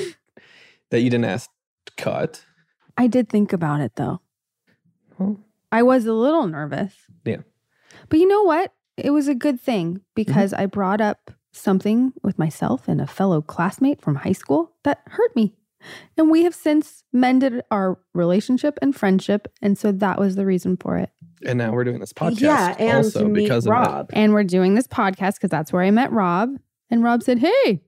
that you didn't ask to cut. I did think about it though. Well, I was a little nervous. Yeah. Mm-hmm. But you know what? It was a good thing because I brought up something with myself and a fellow classmate from high school that hurt me. And we have since mended our relationship and friendship. And so that was the reason for it. and now we're doing this podcast. yeah, and also to meet because of Rob. And we're doing this podcast because that's where I met Rob. And Rob said, Hey,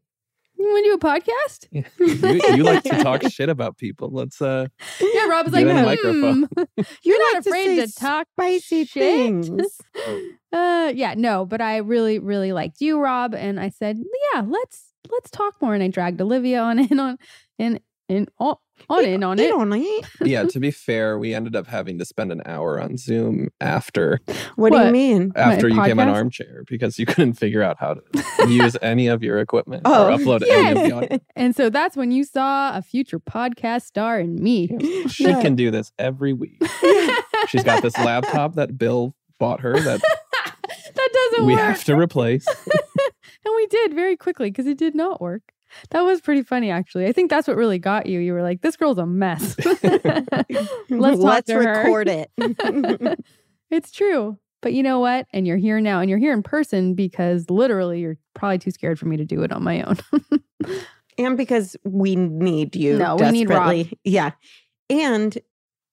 you want to do a podcast? that. you, you like to talk shit about people. Let's uh Yeah, Rob was like, on microphone. "Hmm, You're not like afraid say to talk spicy shit." things. Uh yeah, no, but I really, really liked you, Rob. And I said, yeah, let's let's talk more. And I dragged Olivia on in on in in on, on in on You it. don't eat. yeah, to be fair, we ended up having to spend an hour on Zoom after What, do you mean? after you came on armchair because you couldn't figure out how to use any of your equipment Oh, or upload any of the audio. And so that's when you saw a future podcast star in me. She Yeah. can do this every week. She's got this laptop that Bill bought her that that doesn't we work. have to replace. and we did very quickly because it did not work. That was pretty funny, actually. I think that's what really got you. You were like, "This girl's a mess." Let's talk Let's record it. it's true. But you know what? And you're here now and you're here in person because literally you're probably too scared for me to do it on my own. and because we need you No, we need Rob. desperately. Yeah. And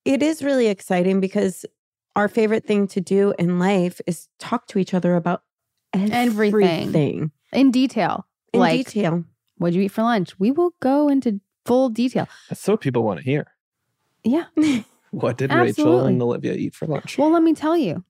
it is really exciting because our favorite thing to do in life is talk to each other about Everything. everything in detail. in like, detail. What'd you eat for lunch? We will go into full detail. That's what people want to hear. Yeah. What did Rachel and Olivia eat for lunch? Well, let me tell you.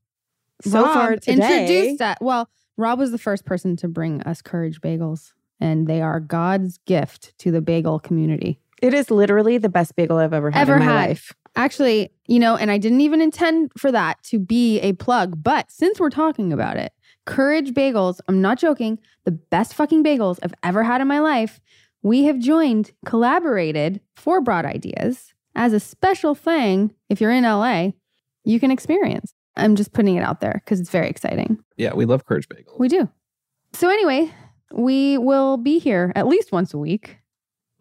So Rob far today- introduced that. Well, Rob was the first person to bring us Courage Bagels, and they are God's gift to the bagel community. It is literally the best bagel I've ever had Ever in my had. life. Actually, you know, and I didn't even intend for that to be a plug, but since we're talking about it, Courage Bagels, I'm not joking, the best fucking bagels I've ever had in my life. We have joined, collaborated for Broad Ideas as a special thing. If you're in LA, you can experience. I'm just putting it out there because it's very exciting. Yeah, we love Courage Bagels. We do. So, anyway, we will be here at least once a week,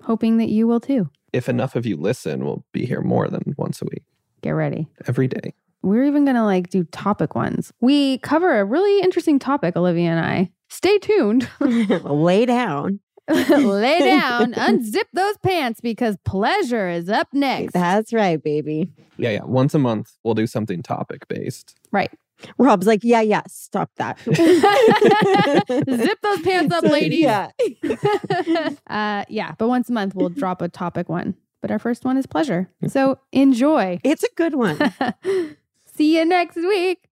hoping that you will too. if enough of you listen, we'll be here more than once a week, Get ready. every day. We're even going to like do topic ones. We cover a really interesting topic, Olivia and I. Stay tuned. Lay down. Lay down, unzip those pants because pleasure is up next. That's right, baby. Yeah, yeah. Once a month, we'll do something topic based. right. Rob's like, yeah, yeah, stop that. Zip those pants up, ladies. Yeah. uh, yeah, but once a month we'll drop a topic one. But our first one is pleasure. So enjoy. It's a good one. See you next week.